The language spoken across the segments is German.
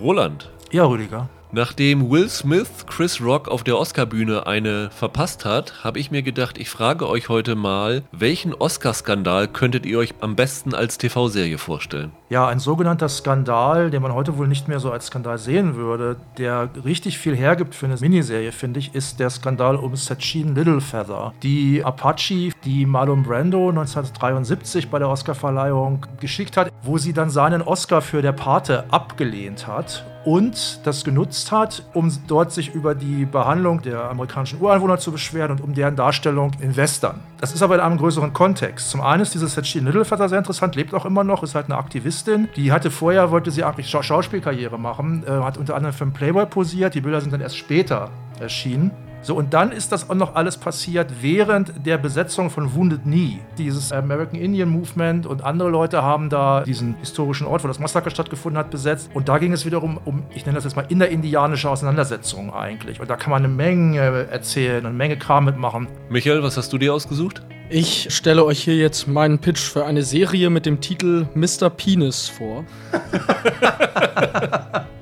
Roland. Ja, Rüdiger. Nachdem Will Smith Chris Rock auf der Oscarbühne eine verpasst hat, habe ich mir gedacht, ich frage euch heute mal, welchen Oscar-Skandal könntet ihr euch am besten als TV-Serie vorstellen? Ja, ein sogenannter Skandal, den man heute wohl nicht mehr so als Skandal sehen würde, der richtig viel hergibt für eine Miniserie, finde ich, ist der Skandal um Sachin Littlefeather. Die Apache, die Marlon Brando 1973 bei der Oscarverleihung geschickt hat, wo sie dann seinen Oscar für der Pate abgelehnt hat und das genutzt hat, um dort sich über die Behandlung der amerikanischen Ureinwohner zu beschweren und um deren Darstellung in Western. Das ist aber in einem größeren Kontext. Zum einen ist diese Sachin Littlefeather sehr interessant, lebt auch immer noch, ist halt eine Aktivistin. Die hatte vorher, wollte sie eigentlich Scha Schauspielkarriere machen, äh, hat unter anderem für einen Playboy posiert. Die Bilder sind dann erst später erschienen. So, und dann ist das auch noch alles passiert während der Besetzung von Wounded Knee. Dieses American Indian Movement und andere Leute haben da diesen historischen Ort, wo das Massaker stattgefunden hat, besetzt. Und da ging es wiederum um, ich nenne das jetzt mal innerindianische Auseinandersetzungen eigentlich. Und da kann man eine Menge erzählen, eine Menge Kram mitmachen. Michael, was hast du dir ausgesucht? Ich stelle euch hier jetzt meinen Pitch für eine Serie mit dem Titel Mr. Penis vor.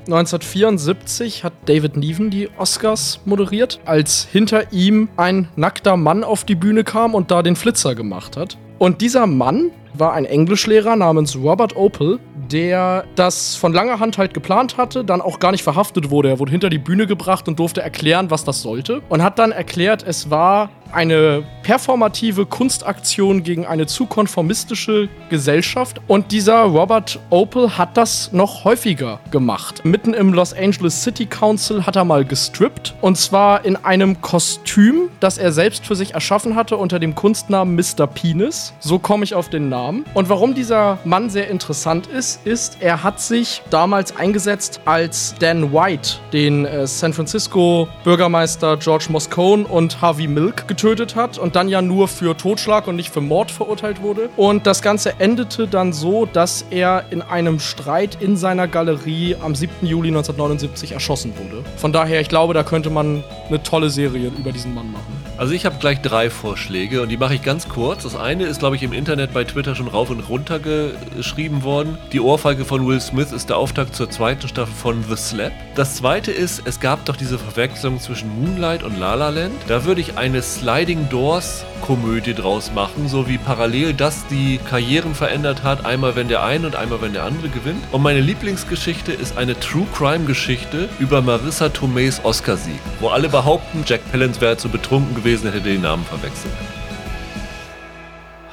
1974 hat David Niven die Oscars moderiert, als hinter ihm ein nackter Mann auf die Bühne kam und da den Flitzer gemacht hat. Und dieser Mann war ein Englischlehrer namens Robert Opel, der das von langer Hand halt geplant hatte, dann auch gar nicht verhaftet wurde. Er wurde hinter die Bühne gebracht und durfte erklären, was das sollte. Und hat dann erklärt, es war eine performative Kunstaktion gegen eine zu konformistische Gesellschaft. Und dieser Robert Opel hat das noch häufiger gemacht. Mitten im Los Angeles City Council hat er mal gestrippt. Und zwar in einem Kostüm, das er selbst für sich erschaffen hatte unter dem Kunstnamen Mr. Penis. So komme ich auf den Namen. Und warum dieser Mann sehr interessant ist, ist, er hat sich damals eingesetzt, als Dan White den äh, San Francisco Bürgermeister George Moscone und Harvey Milk getötet hat und dann ja nur für Totschlag und nicht für Mord verurteilt wurde. Und das Ganze endete dann so, dass er in einem Streit in seiner Galerie am 7. Juli 1979 erschossen wurde. Von daher, ich glaube, da könnte man eine tolle Serie über diesen Mann machen. Also ich habe gleich drei Vorschläge und die mache ich ganz kurz. Das eine ist, glaube ich, im Internet bei Twitter schon rauf und runter geschrieben worden. Die Ohrfeige von Will Smith ist der Auftakt zur zweiten Staffel von The Slap. Das zweite ist, es gab doch diese Verwechslung zwischen Moonlight und La La Land. Da würde ich eine Sliding Doors Komödie draus machen, so wie parallel das die Karrieren verändert hat, einmal wenn der eine und einmal wenn der andere gewinnt. Und meine Lieblingsgeschichte ist eine True Crime Geschichte über Marissa Tomei's Oscarsieg, wo alle behaupten, Jack Palance wäre zu betrunken gewesen, hätte den Namen verwechselt.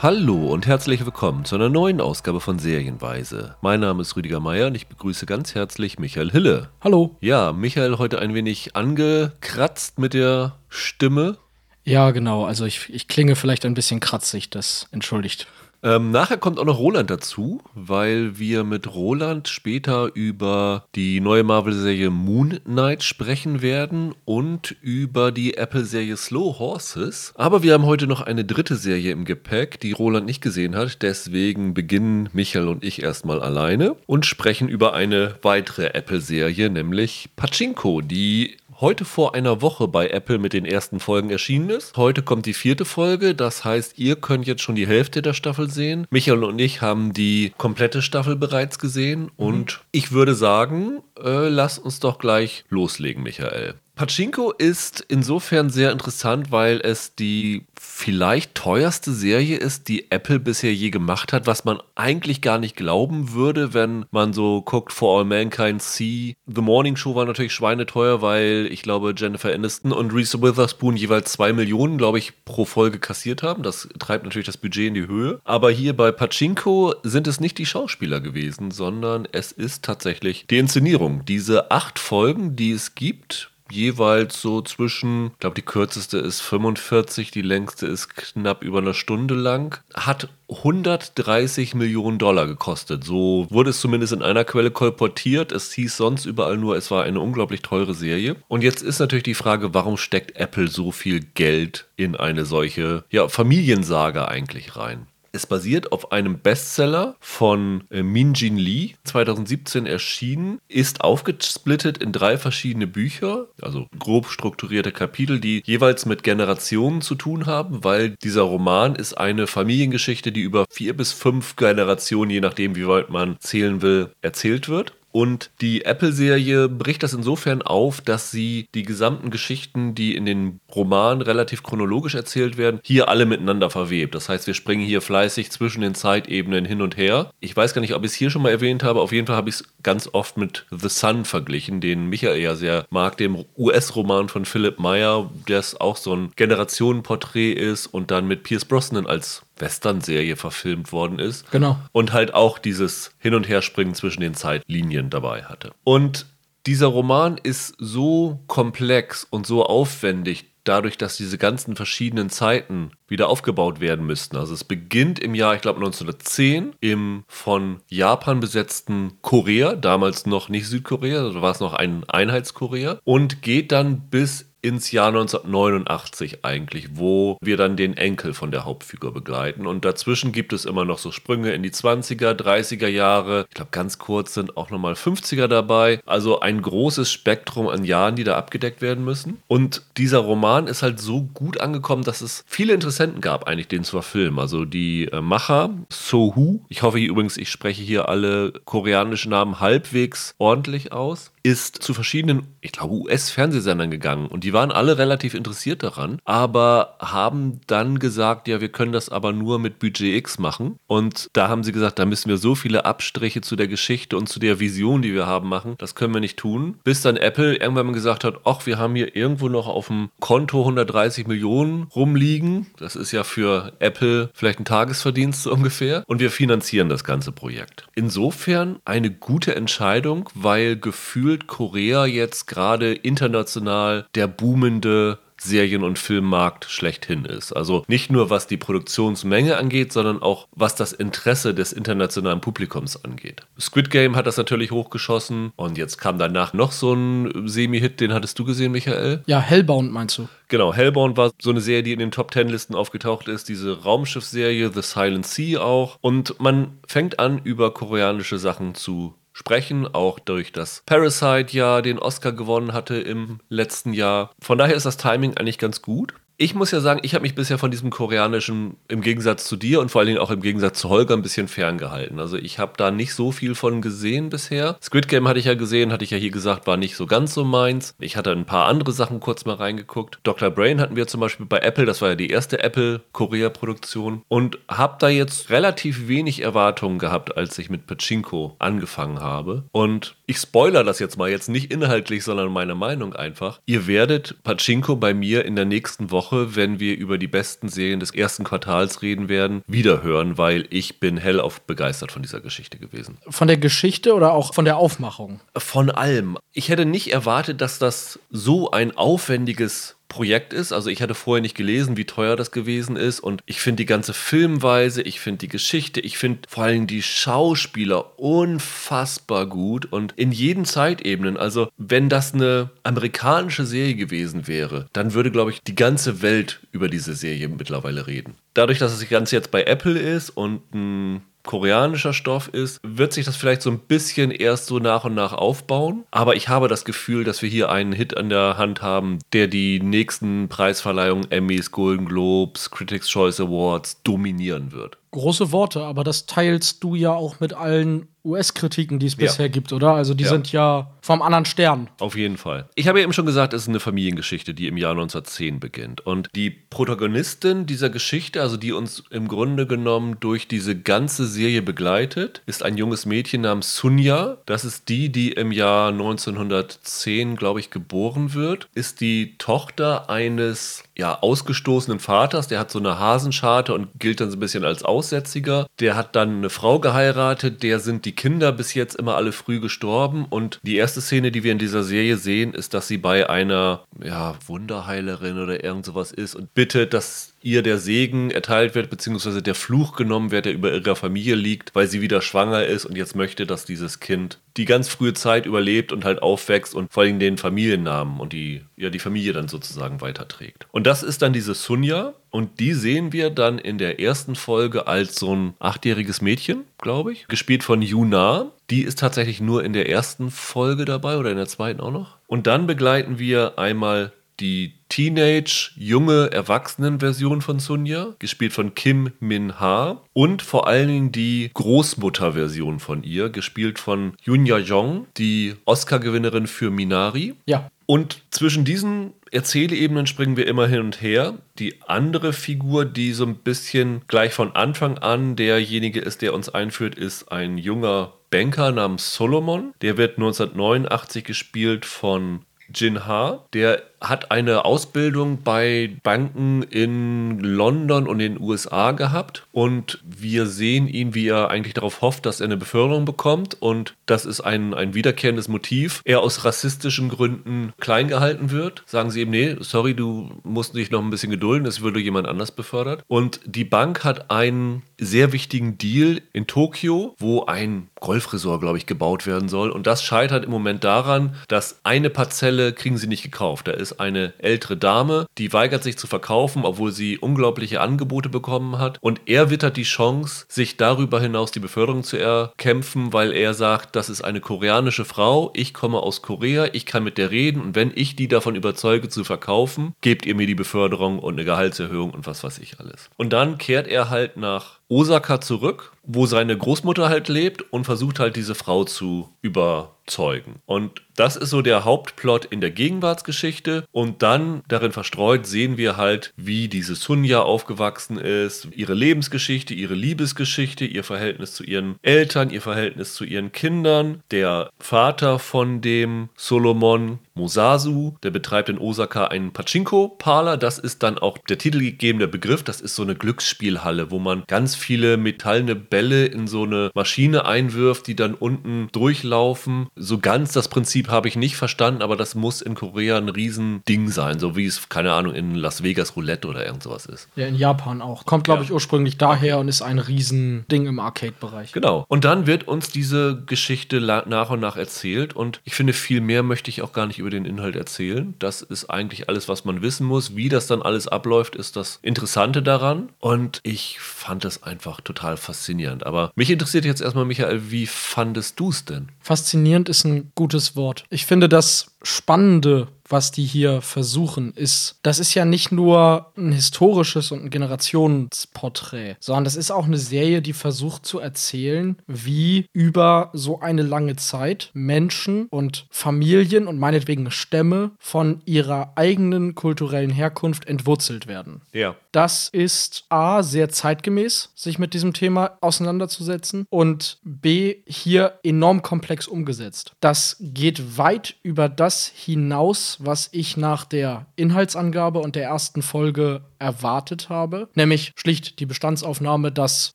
Hallo und herzlich willkommen zu einer neuen Ausgabe von Serienweise. Mein Name ist Rüdiger Meier und ich begrüße ganz herzlich Michael Hille. Hallo. Ja, Michael heute ein wenig angekratzt mit der Stimme. Ja, genau. Also ich, ich klinge vielleicht ein bisschen kratzig, das entschuldigt. Ähm, nachher kommt auch noch Roland dazu, weil wir mit Roland später über die neue Marvel-Serie Moon Knight sprechen werden und über die Apple-Serie Slow Horses. Aber wir haben heute noch eine dritte Serie im Gepäck, die Roland nicht gesehen hat. Deswegen beginnen Michael und ich erstmal alleine und sprechen über eine weitere Apple-Serie, nämlich Pachinko, die heute vor einer Woche bei Apple mit den ersten Folgen erschienen ist. Heute kommt die vierte Folge, das heißt, ihr könnt jetzt schon die Hälfte der Staffel sehen. Michael und ich haben die komplette Staffel bereits gesehen mhm. und ich würde sagen, äh, lass uns doch gleich loslegen, Michael. Pachinko ist insofern sehr interessant, weil es die vielleicht teuerste Serie ist, die Apple bisher je gemacht hat, was man eigentlich gar nicht glauben würde, wenn man so guckt, For All Mankind See. The Morning Show war natürlich schweineteuer, weil ich glaube, Jennifer Aniston und Reese Witherspoon jeweils zwei Millionen, glaube ich, pro Folge kassiert haben. Das treibt natürlich das Budget in die Höhe. Aber hier bei Pachinko sind es nicht die Schauspieler gewesen, sondern es ist tatsächlich die Inszenierung. Diese acht Folgen, die es gibt, jeweils so zwischen, ich glaube, die kürzeste ist 45, die längste ist knapp über eine Stunde lang, hat 130 Millionen Dollar gekostet. So wurde es zumindest in einer Quelle kolportiert. Es hieß sonst überall nur, es war eine unglaublich teure Serie. Und jetzt ist natürlich die Frage, warum steckt Apple so viel Geld in eine solche ja, Familiensage eigentlich rein? Es basiert auf einem Bestseller von äh, Min Jin Lee, 2017 erschienen, ist aufgesplittet in drei verschiedene Bücher, also grob strukturierte Kapitel, die jeweils mit Generationen zu tun haben, weil dieser Roman ist eine Familiengeschichte, die über vier bis fünf Generationen, je nachdem wie weit man zählen will, erzählt wird. Und die Apple-Serie bricht das insofern auf, dass sie die gesamten Geschichten, die in den Romanen relativ chronologisch erzählt werden, hier alle miteinander verwebt. Das heißt, wir springen hier fleißig zwischen den Zeitebenen hin und her. Ich weiß gar nicht, ob ich es hier schon mal erwähnt habe. Auf jeden Fall habe ich es ganz oft mit The Sun verglichen, den Michael ja sehr mag, dem US-Roman von Philip Meyer, der auch so ein Generationenporträt ist und dann mit Pierce Brosnan als Western-Serie verfilmt worden ist. Genau. Und halt auch dieses Hin- und Herspringen zwischen den Zeitlinien dabei hatte. Und dieser Roman ist so komplex und so aufwendig, dadurch, dass diese ganzen verschiedenen Zeiten wieder aufgebaut werden müssten. Also es beginnt im Jahr, ich glaube 1910, im von Japan besetzten Korea, damals noch nicht Südkorea, also war es noch ein Einheitskorea, und geht dann bis ins Jahr 1989 eigentlich, wo wir dann den Enkel von der Hauptfigur begleiten. Und dazwischen gibt es immer noch so Sprünge in die 20er, 30er Jahre. Ich glaube, ganz kurz sind auch nochmal 50er dabei. Also ein großes Spektrum an Jahren, die da abgedeckt werden müssen. Und dieser Roman ist halt so gut angekommen, dass es viele Interessenten gab, eigentlich den zu verfilmen. Also die äh, Macher, Sohu, ich hoffe übrigens, ich spreche hier alle koreanischen Namen halbwegs ordentlich aus ist zu verschiedenen, ich glaube, US-Fernsehsendern gegangen und die waren alle relativ interessiert daran, aber haben dann gesagt, ja, wir können das aber nur mit Budget X machen. Und da haben sie gesagt, da müssen wir so viele Abstriche zu der Geschichte und zu der Vision, die wir haben, machen. Das können wir nicht tun. Bis dann Apple irgendwann mal gesagt hat, ach, wir haben hier irgendwo noch auf dem Konto 130 Millionen rumliegen. Das ist ja für Apple vielleicht ein Tagesverdienst ungefähr. Und wir finanzieren das ganze Projekt. Insofern eine gute Entscheidung, weil gefühlt Korea jetzt gerade international der boomende Serien- und Filmmarkt schlechthin ist. Also nicht nur was die Produktionsmenge angeht, sondern auch was das Interesse des internationalen Publikums angeht. Squid Game hat das natürlich hochgeschossen und jetzt kam danach noch so ein Semi-Hit, den hattest du gesehen, Michael? Ja, Hellbound meinst du? Genau, Hellbound war so eine Serie, die in den Top Ten Listen aufgetaucht ist, diese Raumschiffserie The Silent Sea auch. Und man fängt an, über koreanische Sachen zu sprechen, auch durch das Parasite ja den Oscar gewonnen hatte im letzten Jahr. Von daher ist das Timing eigentlich ganz gut ich muss ja sagen, ich habe mich bisher von diesem koreanischen im Gegensatz zu dir und vor allen Dingen auch im Gegensatz zu Holger ein bisschen ferngehalten. Also ich habe da nicht so viel von gesehen bisher. Squid Game hatte ich ja gesehen, hatte ich ja hier gesagt, war nicht so ganz so meins. Ich hatte ein paar andere Sachen kurz mal reingeguckt. Dr. Brain hatten wir zum Beispiel bei Apple, das war ja die erste Apple-Korea-Produktion und habe da jetzt relativ wenig Erwartungen gehabt, als ich mit Pachinko angefangen habe. Und ich spoiler das jetzt mal, jetzt nicht inhaltlich, sondern meine Meinung einfach. Ihr werdet Pachinko bei mir in der nächsten Woche wenn wir über die besten Serien des ersten Quartals reden werden, wiederhören, weil ich bin hellauf begeistert von dieser Geschichte gewesen. Von der Geschichte oder auch von der Aufmachung? Von allem. Ich hätte nicht erwartet, dass das so ein aufwendiges Projekt ist. Also ich hatte vorher nicht gelesen, wie teuer das gewesen ist. Und ich finde die ganze Filmweise, ich finde die Geschichte, ich finde vor allem die Schauspieler unfassbar gut und in jeden Zeitebenen. Also wenn das eine amerikanische Serie gewesen wäre, dann würde, glaube ich, die ganze Welt über diese Serie mittlerweile reden. Dadurch, dass das Ganze jetzt bei Apple ist und ein koreanischer Stoff ist, wird sich das vielleicht so ein bisschen erst so nach und nach aufbauen. Aber ich habe das Gefühl, dass wir hier einen Hit an der Hand haben, der die nächsten Preisverleihungen, Emmys, Golden Globes, Critics Choice Awards dominieren wird. Große Worte, aber das teilst du ja auch mit allen US-Kritiken, die es ja. bisher gibt, oder? Also die ja. sind ja vom anderen Stern. Auf jeden Fall. Ich habe ja eben schon gesagt, es ist eine Familiengeschichte, die im Jahr 1910 beginnt. Und die Protagonistin dieser Geschichte, also die uns im Grunde genommen durch diese ganze Serie begleitet, ist ein junges Mädchen namens Sunja. Das ist die, die im Jahr 1910, glaube ich, geboren wird. Ist die Tochter eines ja, ausgestoßenen Vaters, der hat so eine Hasenscharte und gilt dann so ein bisschen als Aussätziger. Der hat dann eine Frau geheiratet, der sind die Kinder bis jetzt immer alle früh gestorben. Und die erste Szene, die wir in dieser Serie sehen, ist, dass sie bei einer ja, Wunderheilerin oder irgend sowas ist. Und bittet, dass ihr der Segen erteilt wird, beziehungsweise der Fluch genommen wird, der über ihrer Familie liegt, weil sie wieder schwanger ist und jetzt möchte, dass dieses Kind die ganz frühe Zeit überlebt und halt aufwächst und vor allem den Familiennamen und die, ja, die Familie dann sozusagen weiterträgt. Und das ist dann diese Sunja und die sehen wir dann in der ersten Folge als so ein achtjähriges Mädchen, glaube ich, gespielt von Yuna. Die ist tatsächlich nur in der ersten Folge dabei oder in der zweiten auch noch. Und dann begleiten wir einmal die Teenage, junge Erwachsenenversion von Sunja, gespielt von Kim Min Ha. Und vor allen Dingen die Großmutter-Version von ihr, gespielt von Yunya Jong, die Oscar-Gewinnerin für Minari. Ja. Und zwischen diesen Erzählebenen springen wir immer hin und her. Die andere Figur, die so ein bisschen gleich von Anfang an derjenige ist, der uns einführt, ist ein junger Banker namens Solomon. Der wird 1989 gespielt von Jin Ha. Der hat eine Ausbildung bei Banken in London und den USA gehabt und wir sehen ihn, wie er eigentlich darauf hofft, dass er eine Beförderung bekommt und das ist ein, ein wiederkehrendes Motiv. Er aus rassistischen Gründen klein gehalten wird. Sagen sie ihm, nee, sorry, du musst dich noch ein bisschen gedulden, es würde jemand anders befördert. Und die Bank hat einen sehr wichtigen Deal in Tokio, wo ein Golfresort, glaube ich, gebaut werden soll. Und das scheitert im Moment daran, dass eine Parzelle kriegen sie nicht gekauft. Da ist eine ältere Dame, die weigert sich zu verkaufen, obwohl sie unglaubliche Angebote bekommen hat. Und er wittert die Chance, sich darüber hinaus die Beförderung zu erkämpfen, weil er sagt, das ist eine koreanische Frau, ich komme aus Korea, ich kann mit der reden und wenn ich die davon überzeuge zu verkaufen, gebt ihr mir die Beförderung und eine Gehaltserhöhung und was weiß ich alles. Und dann kehrt er halt nach Osaka zurück, wo seine Großmutter halt lebt und versucht halt diese Frau zu überzeugen. Und das ist so der Hauptplot in der Gegenwartsgeschichte. Und dann darin verstreut sehen wir halt, wie diese Sunja aufgewachsen ist, ihre Lebensgeschichte, ihre Liebesgeschichte, ihr Verhältnis zu ihren Eltern, ihr Verhältnis zu ihren Kindern. Der Vater von dem Solomon, Mosasu, der betreibt in Osaka einen Pachinko-Parler. Das ist dann auch der titelgegebene Begriff. Das ist so eine Glücksspielhalle, wo man ganz viele metallene Bälle in so eine Maschine einwirft, die dann unten durchlaufen. So ganz das Prinzip habe ich nicht verstanden, aber das muss in Korea ein Riesending sein, so wie es, keine Ahnung, in Las Vegas Roulette oder irgend sowas ist. Ja, in Japan auch. Kommt, glaube ja. ich, ursprünglich daher und ist ein Riesending im Arcade-Bereich. Genau. Und dann wird uns diese Geschichte nach und nach erzählt und ich finde, viel mehr möchte ich auch gar nicht über den Inhalt erzählen. Das ist eigentlich alles, was man wissen muss. Wie das dann alles abläuft, ist das Interessante daran und ich fand das einfach total faszinierend. Aber mich interessiert jetzt erstmal, Michael, wie fandest du es denn? Faszinierend ist ein gutes Wort. Ich finde, das Spannende was die hier versuchen, ist, das ist ja nicht nur ein historisches und ein Generationsporträt, sondern das ist auch eine Serie, die versucht zu erzählen, wie über so eine lange Zeit Menschen und Familien und meinetwegen Stämme von ihrer eigenen kulturellen Herkunft entwurzelt werden. Ja. Das ist A, sehr zeitgemäß, sich mit diesem Thema auseinanderzusetzen und B, hier enorm komplex umgesetzt. Das geht weit über das hinaus, was ich nach der Inhaltsangabe und der ersten Folge erwartet habe, nämlich schlicht die Bestandsaufnahme, dass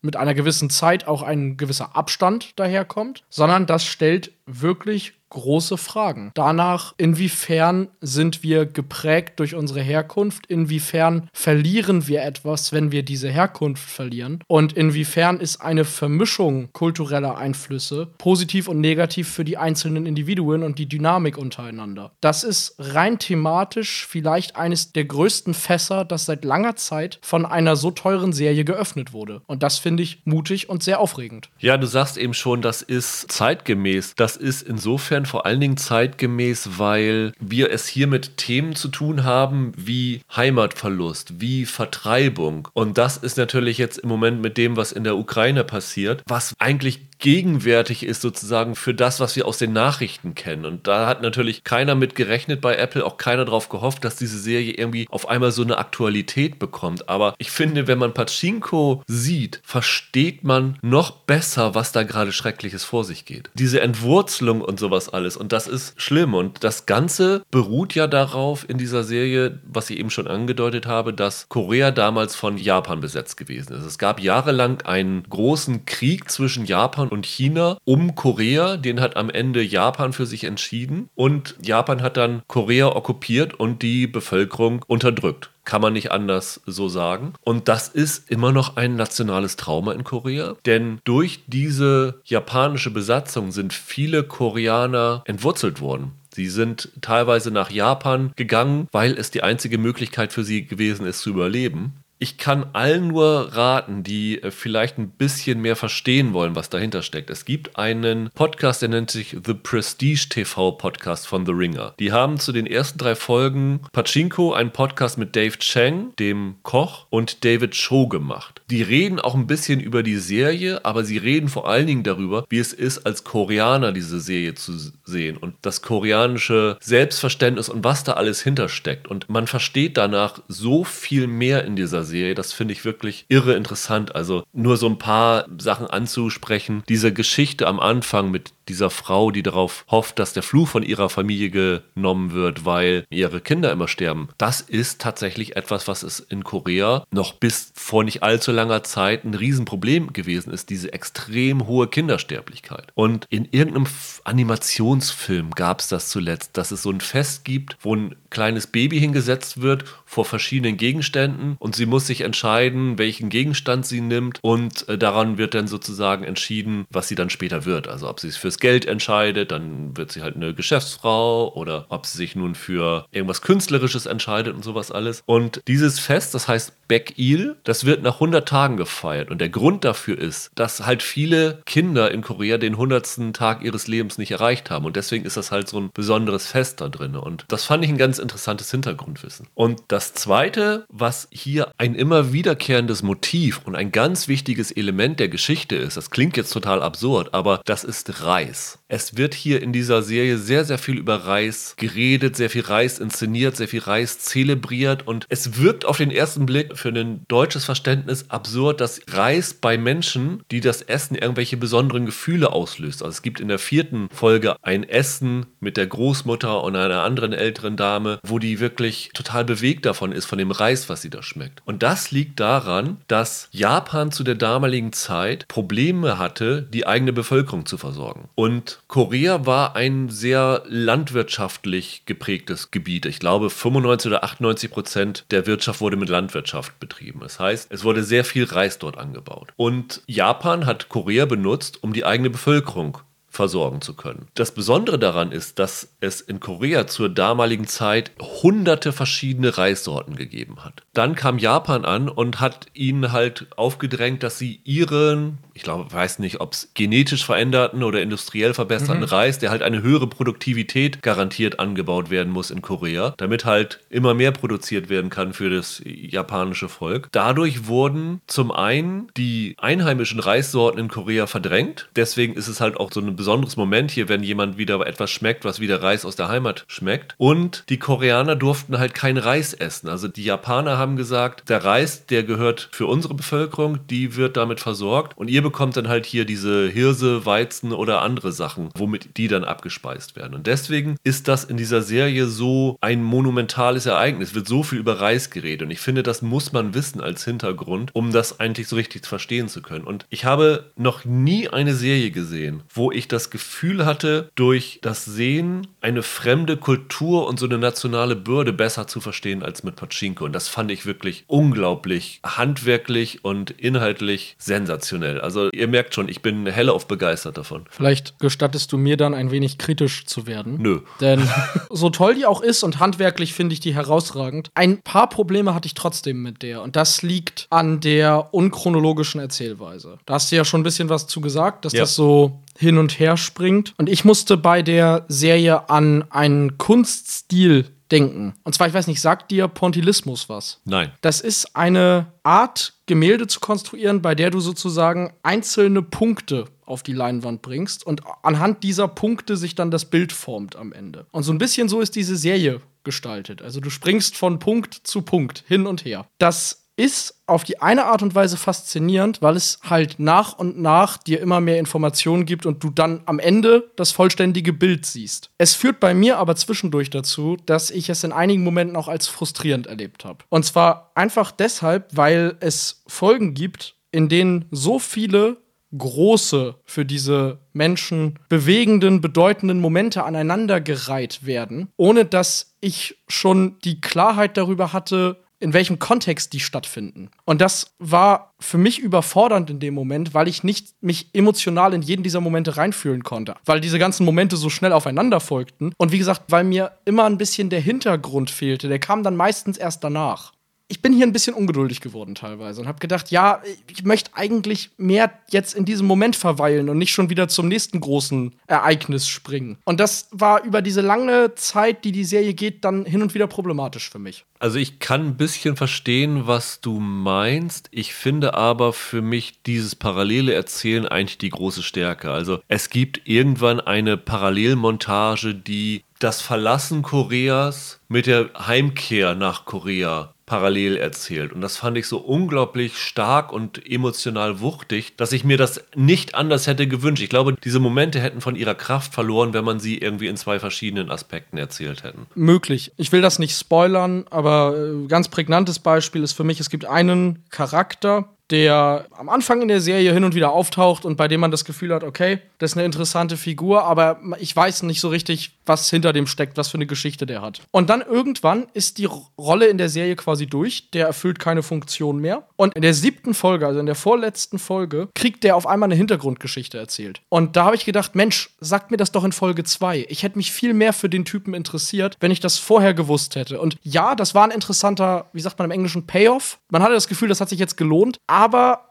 mit einer gewissen Zeit auch ein gewisser Abstand daherkommt, sondern das stellt wirklich große Fragen. Danach, inwiefern sind wir geprägt durch unsere Herkunft, inwiefern verlieren wir etwas, wenn wir diese Herkunft verlieren und inwiefern ist eine Vermischung kultureller Einflüsse positiv und negativ für die einzelnen Individuen und die Dynamik untereinander. Das ist rein thematisch vielleicht eines der größten Fässer, das seit langer Zeit von einer so teuren Serie geöffnet wurde. Und das finde ich mutig und sehr aufregend. Ja, du sagst eben schon, das ist zeitgemäß. Das ist insofern insofern vor allen Dingen zeitgemäß, weil wir es hier mit Themen zu tun haben wie Heimatverlust, wie Vertreibung. Und das ist natürlich jetzt im Moment mit dem, was in der Ukraine passiert, was eigentlich gegenwärtig ist sozusagen für das, was wir aus den Nachrichten kennen. Und da hat natürlich keiner mit gerechnet bei Apple, auch keiner darauf gehofft, dass diese Serie irgendwie auf einmal so eine Aktualität bekommt. Aber ich finde, wenn man Pachinko sieht, versteht man noch besser, was da gerade Schreckliches vor sich geht. Diese Entwurzelung und sowas alles. Und das ist schlimm. Und das Ganze beruht ja darauf in dieser Serie, was ich eben schon angedeutet habe, dass Korea damals von Japan besetzt gewesen ist. Es gab jahrelang einen großen Krieg zwischen Japan und China um Korea. Den hat am Ende Japan für sich entschieden und Japan hat dann Korea okkupiert und die Bevölkerung unterdrückt. Kann man nicht anders so sagen. Und das ist immer noch ein nationales Trauma in Korea. Denn durch diese japanische Besatzung sind viele Koreaner entwurzelt worden. Sie sind teilweise nach Japan gegangen, weil es die einzige Möglichkeit für sie gewesen ist zu überleben. Ich kann allen nur raten, die äh, vielleicht ein bisschen mehr verstehen wollen, was dahinter steckt. Es gibt einen Podcast, der nennt sich The Prestige TV Podcast von The Ringer. Die haben zu den ersten drei Folgen Pachinko einen Podcast mit Dave Chang, dem Koch, und David Cho gemacht. Die reden auch ein bisschen über die Serie, aber sie reden vor allen Dingen darüber, wie es ist, als Koreaner diese Serie zu sehen und das koreanische Selbstverständnis und was da alles hintersteckt. Und man versteht danach so viel mehr in dieser Serie. Das finde ich wirklich irre interessant. Also nur so ein paar Sachen anzusprechen. Diese Geschichte am Anfang mit dieser Frau, die darauf hofft, dass der Fluch von ihrer Familie genommen wird, weil ihre Kinder immer sterben. Das ist tatsächlich etwas, was es in Korea noch bis vor nicht allzu langer Zeit ein Riesenproblem gewesen ist, diese extrem hohe Kindersterblichkeit. Und in irgendeinem Animationsfilm gab es das zuletzt, dass es so ein Fest gibt, wo ein kleines Baby hingesetzt wird vor verschiedenen Gegenständen und sie muss sich entscheiden, welchen Gegenstand sie nimmt und äh, daran wird dann sozusagen entschieden, was sie dann später wird. Also ob sie es fürs Geld entscheidet, dann wird sie halt eine Geschäftsfrau oder ob sie sich nun für irgendwas Künstlerisches entscheidet und sowas alles. Und dieses Fest, das heißt Baek Il, das wird nach 100 Tagen gefeiert und der Grund dafür ist, dass halt viele Kinder in Korea den 100. Tag ihres Lebens nicht erreicht haben und deswegen ist das halt so ein besonderes Fest da drin und das fand ich ein ganz interessantes Hintergrundwissen. Und das zweite, was hier ein immer wiederkehrendes Motiv und ein ganz wichtiges Element der Geschichte ist, das klingt jetzt total absurd, aber das ist Reis. Es wird hier in dieser Serie sehr, sehr viel über Reis geredet, sehr viel Reis inszeniert, sehr viel Reis zelebriert und es wirkt auf den ersten Blick für ein deutsches Verständnis absurd, dass Reis bei Menschen, die das Essen irgendwelche besonderen Gefühle auslöst. Also es gibt in der vierten Folge ein Essen mit der Großmutter und einer anderen älteren Dame, wo die wirklich total bewegt davon ist, von dem Reis, was sie da schmeckt. Und das liegt daran, dass Japan zu der damaligen Zeit Probleme hatte, die eigene Bevölkerung zu versorgen. Und Korea war ein sehr landwirtschaftlich geprägtes Gebiet. Ich glaube, 95 oder 98 Prozent der Wirtschaft wurde mit Landwirtschaft betrieben. Das heißt, es wurde sehr viel Reis dort angebaut. Und Japan hat Korea benutzt, um die eigene Bevölkerung versorgen zu können. Das Besondere daran ist, dass es in Korea zur damaligen Zeit hunderte verschiedene Reissorten gegeben hat. Dann kam Japan an und hat ihnen halt aufgedrängt, dass sie ihren ich glaube, weiß nicht, ob es genetisch veränderten oder industriell verbesserten mhm. Reis, der halt eine höhere Produktivität garantiert angebaut werden muss in Korea, damit halt immer mehr produziert werden kann für das japanische Volk. Dadurch wurden zum einen die einheimischen Reissorten in Korea verdrängt. Deswegen ist es halt auch so ein besonderes Moment hier, wenn jemand wieder etwas schmeckt, was wieder Reis aus der Heimat schmeckt. Und die Koreaner durften halt kein Reis essen. Also die Japaner haben gesagt, der Reis, der gehört für unsere Bevölkerung, die wird damit versorgt und ihr ihr bekommt dann halt hier diese Hirse, Weizen oder andere Sachen, womit die dann abgespeist werden. Und deswegen ist das in dieser Serie so ein monumentales Ereignis. Wird so viel über Reis geredet. Und ich finde, das muss man wissen als Hintergrund, um das eigentlich so richtig verstehen zu können. Und ich habe noch nie eine Serie gesehen, wo ich das Gefühl hatte, durch das Sehen eine fremde Kultur und so eine nationale Bürde besser zu verstehen als mit Pachinko. Und das fand ich wirklich unglaublich handwerklich und inhaltlich sensationell. Also also ihr merkt schon, ich bin hellauf begeistert davon. Vielleicht gestattest du mir dann ein wenig kritisch zu werden. Nö. Denn so toll die auch ist und handwerklich finde ich die herausragend, ein paar Probleme hatte ich trotzdem mit der. Und das liegt an der unchronologischen Erzählweise. Da hast du ja schon ein bisschen was zu gesagt, dass ja. das so hin und her springt. Und ich musste bei der Serie an einen Kunststil denken. Und zwar, ich weiß nicht, sagt dir Pontilismus was? Nein. Das ist eine Art, Gemälde zu konstruieren, bei der du sozusagen einzelne Punkte auf die Leinwand bringst und anhand dieser Punkte sich dann das Bild formt am Ende. Und so ein bisschen so ist diese Serie gestaltet. Also du springst von Punkt zu Punkt hin und her. Das ist auf die eine Art und Weise faszinierend, weil es halt nach und nach dir immer mehr Informationen gibt und du dann am Ende das vollständige Bild siehst. Es führt bei mir aber zwischendurch dazu, dass ich es in einigen Momenten auch als frustrierend erlebt habe. Und zwar einfach deshalb, weil es Folgen gibt, in denen so viele große, für diese Menschen bewegenden, bedeutenden Momente aneinandergereiht werden, ohne dass ich schon die Klarheit darüber hatte, in welchem Kontext die stattfinden. Und das war für mich überfordernd in dem Moment, weil ich nicht mich emotional in jeden dieser Momente reinfühlen konnte, weil diese ganzen Momente so schnell aufeinander folgten und wie gesagt, weil mir immer ein bisschen der Hintergrund fehlte, der kam dann meistens erst danach. Ich bin hier ein bisschen ungeduldig geworden teilweise und habe gedacht, ja, ich möchte eigentlich mehr jetzt in diesem Moment verweilen und nicht schon wieder zum nächsten großen Ereignis springen. Und das war über diese lange Zeit, die die Serie geht, dann hin und wieder problematisch für mich. Also ich kann ein bisschen verstehen, was du meinst. Ich finde aber für mich dieses parallele Erzählen eigentlich die große Stärke. Also es gibt irgendwann eine Parallelmontage, die das Verlassen Koreas mit der Heimkehr nach Korea parallel erzählt. Und das fand ich so unglaublich stark und emotional wuchtig, dass ich mir das nicht anders hätte gewünscht. Ich glaube, diese Momente hätten von ihrer Kraft verloren, wenn man sie irgendwie in zwei verschiedenen Aspekten erzählt hätten. Möglich. Ich will das nicht spoilern, aber äh, ganz prägnantes Beispiel ist für mich, es gibt einen Charakter, der am Anfang in der Serie hin und wieder auftaucht und bei dem man das Gefühl hat, okay, das ist eine interessante Figur, aber ich weiß nicht so richtig, was hinter dem steckt, was für eine Geschichte der hat. Und dann irgendwann ist die Rolle in der Serie quasi durch, der erfüllt keine Funktion mehr. Und in der siebten Folge, also in der vorletzten Folge, kriegt der auf einmal eine Hintergrundgeschichte erzählt. Und da habe ich gedacht, Mensch, sagt mir das doch in Folge 2. Ich hätte mich viel mehr für den Typen interessiert, wenn ich das vorher gewusst hätte. Und ja, das war ein interessanter, wie sagt man im Englischen, Payoff. Man hatte das Gefühl, das hat sich jetzt gelohnt, aber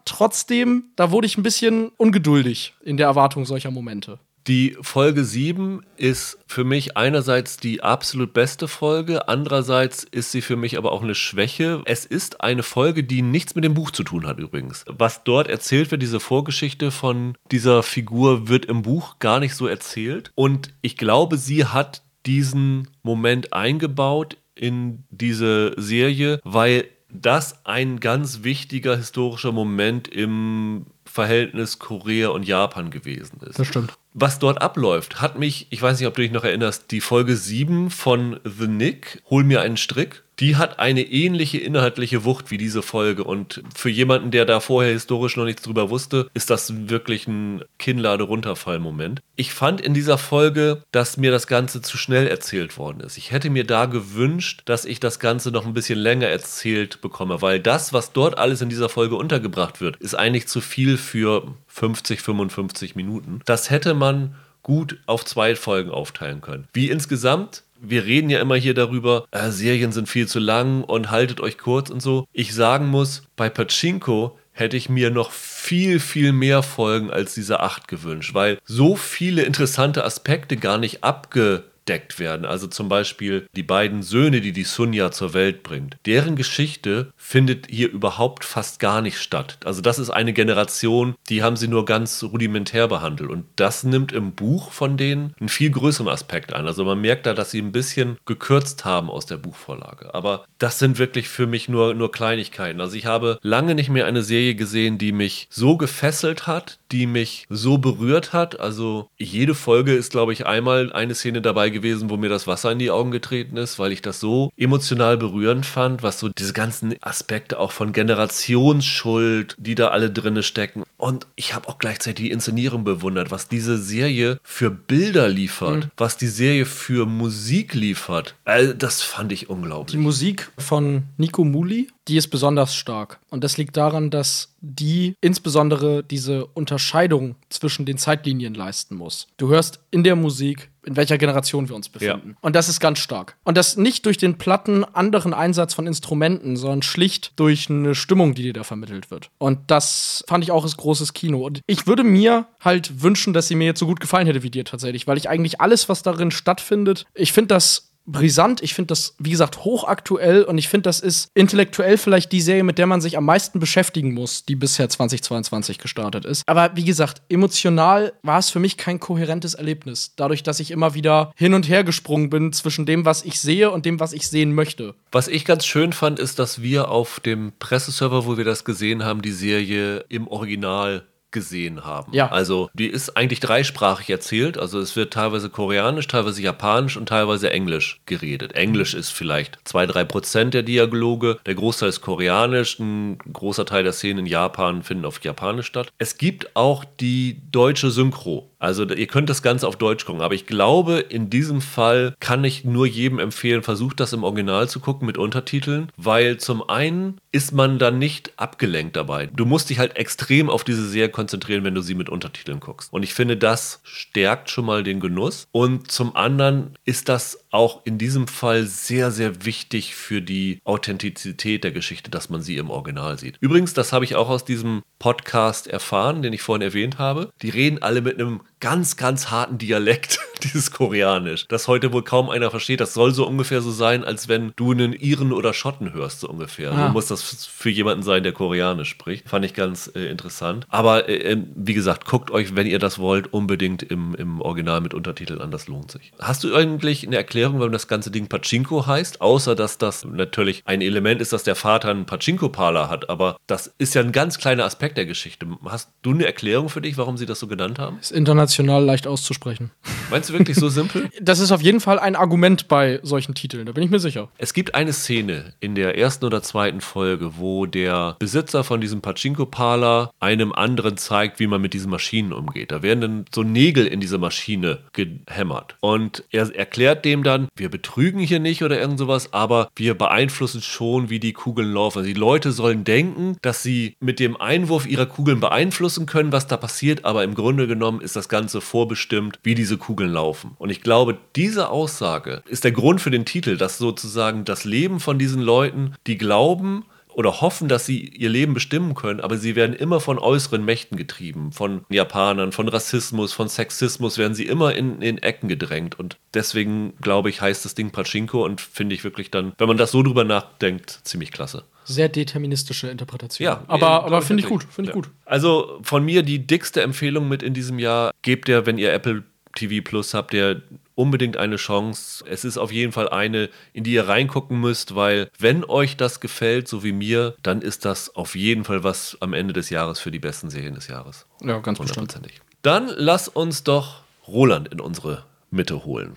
trotzdem, da wurde ich ein bisschen ungeduldig in der Erwartung solcher Momente. Die Folge 7 ist für mich einerseits die absolut beste Folge, andererseits ist sie für mich aber auch eine Schwäche. Es ist eine Folge, die nichts mit dem Buch zu tun hat übrigens. Was dort erzählt wird, diese Vorgeschichte von dieser Figur, wird im Buch gar nicht so erzählt. Und ich glaube, sie hat diesen Moment eingebaut in diese Serie, weil das ein ganz wichtiger historischer Moment im Verhältnis Korea und Japan gewesen ist. Das stimmt. Was dort abläuft, hat mich, ich weiß nicht, ob du dich noch erinnerst, die Folge 7 von The Nick, Hol mir einen Strick, die hat eine ähnliche inhaltliche Wucht wie diese Folge. Und für jemanden, der da vorher historisch noch nichts drüber wusste, ist das wirklich ein Kinnlade-Runterfall-Moment. Ich fand in dieser Folge, dass mir das Ganze zu schnell erzählt worden ist. Ich hätte mir da gewünscht, dass ich das Ganze noch ein bisschen länger erzählt bekomme, weil das, was dort alles in dieser Folge untergebracht wird, ist eigentlich zu viel für 50, 55 Minuten. Das hätte man gut auf zwei Folgen aufteilen können. Wie insgesamt wir reden ja immer hier darüber, äh, Serien sind viel zu lang und haltet euch kurz und so. Ich sagen muss, bei Pachinko hätte ich mir noch viel, viel mehr Folgen als diese acht gewünscht, weil so viele interessante Aspekte gar nicht abge abgedeckt werden. Also zum Beispiel die beiden Söhne, die die Sunja zur Welt bringt. Deren Geschichte findet hier überhaupt fast gar nicht statt. Also das ist eine Generation, die haben sie nur ganz rudimentär behandelt. Und das nimmt im Buch von denen einen viel größeren Aspekt ein. Also man merkt da, dass sie ein bisschen gekürzt haben aus der Buchvorlage. Aber das sind wirklich für mich nur, nur Kleinigkeiten. Also ich habe lange nicht mehr eine Serie gesehen, die mich so gefesselt hat, die mich so berührt hat. Also jede Folge ist, glaube ich, einmal eine Szene dabei gewesen, wo mir das Wasser in die Augen getreten ist, weil ich das so emotional berührend fand, was so diese ganzen Aspekte auch von Generationsschuld, die da alle drinne stecken. Und ich habe auch gleichzeitig die Inszenierung bewundert, was diese Serie für Bilder liefert, mhm. was die Serie für Musik liefert. Also das fand ich unglaublich. Die Musik von Nico Muli, die ist besonders stark. Und das liegt daran, dass die insbesondere diese Unterscheidung zwischen den Zeitlinien leisten muss. Du hörst in der Musik, in welcher Generation wir uns befinden. Ja. Und das ist ganz stark. Und das nicht durch den platten anderen Einsatz von Instrumenten, sondern schlicht durch eine Stimmung, die dir da vermittelt wird. Und das fand ich auch als großes Kino. Und ich würde mir halt wünschen, dass sie mir jetzt so gut gefallen hätte wie dir tatsächlich, weil ich eigentlich alles, was darin stattfindet, ich finde das brisant. Ich finde das, wie gesagt, hochaktuell und ich finde, das ist intellektuell vielleicht die Serie, mit der man sich am meisten beschäftigen muss, die bisher 2022 gestartet ist. Aber wie gesagt, emotional war es für mich kein kohärentes Erlebnis. Dadurch, dass ich immer wieder hin und her gesprungen bin zwischen dem, was ich sehe und dem, was ich sehen möchte. Was ich ganz schön fand, ist, dass wir auf dem Presseserver, wo wir das gesehen haben, die Serie im Original gesehen haben. Ja. Also die ist eigentlich dreisprachig erzählt. Also es wird teilweise koreanisch, teilweise japanisch und teilweise englisch geredet. Englisch ist vielleicht zwei, drei Prozent der Dialoge. Der Großteil ist koreanisch. Ein großer Teil der Szenen in Japan finden auf Japanisch statt. Es gibt auch die deutsche Synchro Also ihr könnt das Ganze auf Deutsch gucken, aber ich glaube, in diesem Fall kann ich nur jedem empfehlen, versucht das im Original zu gucken mit Untertiteln, weil zum einen ist man dann nicht abgelenkt dabei. Du musst dich halt extrem auf diese Serie konzentrieren, wenn du sie mit Untertiteln guckst. Und ich finde, das stärkt schon mal den Genuss. Und zum anderen ist das auch in diesem Fall sehr, sehr wichtig für die Authentizität der Geschichte, dass man sie im Original sieht. Übrigens, das habe ich auch aus diesem Podcast erfahren, den ich vorhin erwähnt habe. Die reden alle mit einem ganz, ganz harten Dialekt, dieses Koreanisch, das heute wohl kaum einer versteht. Das soll so ungefähr so sein, als wenn du einen Iren oder Schotten hörst, so ungefähr. Ah. Du musst das für jemanden sein, der Koreanisch spricht. Fand ich ganz äh, interessant. Aber äh, ähm, wie gesagt, guckt euch, wenn ihr das wollt, unbedingt im, im Original mit Untertiteln an. Das lohnt sich. Hast du eigentlich eine Erklärung, warum das ganze Ding Pachinko heißt? Außer, dass das natürlich ein Element ist, dass der Vater einen Pachinko-Parler hat. Aber das ist ja ein ganz kleiner Aspekt der Geschichte. Hast du eine Erklärung für dich, warum sie das so genannt haben? Das international international leicht auszusprechen. Meinst du wirklich so simpel? Das ist auf jeden Fall ein Argument bei solchen Titeln, da bin ich mir sicher. Es gibt eine Szene in der ersten oder zweiten Folge, wo der Besitzer von diesem Pachinko-Parler einem anderen zeigt, wie man mit diesen Maschinen umgeht. Da werden dann so Nägel in diese Maschine gehämmert. Und er erklärt dem dann, wir betrügen hier nicht oder irgend sowas, aber wir beeinflussen schon, wie die Kugeln laufen. Also die Leute sollen denken, dass sie mit dem Einwurf ihrer Kugeln beeinflussen können, was da passiert, aber im Grunde genommen ist das Ganze Ganze vorbestimmt, wie diese Kugeln laufen. Und ich glaube, diese Aussage ist der Grund für den Titel, dass sozusagen das Leben von diesen Leuten, die glauben, oder hoffen, dass sie ihr Leben bestimmen können, aber sie werden immer von äußeren Mächten getrieben, von Japanern, von Rassismus, von Sexismus werden sie immer in, in Ecken gedrängt und deswegen glaube ich, heißt das Ding Pachinko und finde ich wirklich dann, wenn man das so drüber nachdenkt, ziemlich klasse sehr deterministische Interpretation. Ja, aber, aber finde ich gut, finde ich ja. gut. Also von mir die dickste Empfehlung mit in diesem Jahr, gebt ihr, wenn ihr Apple TV Plus habt, ihr unbedingt eine Chance. Es ist auf jeden Fall eine, in die ihr reingucken müsst, weil wenn euch das gefällt, so wie mir, dann ist das auf jeden Fall was am Ende des Jahres für die besten Serien des Jahres. Ja, ganz hundertprozentig. Dann lass uns doch Roland in unsere Mitte holen.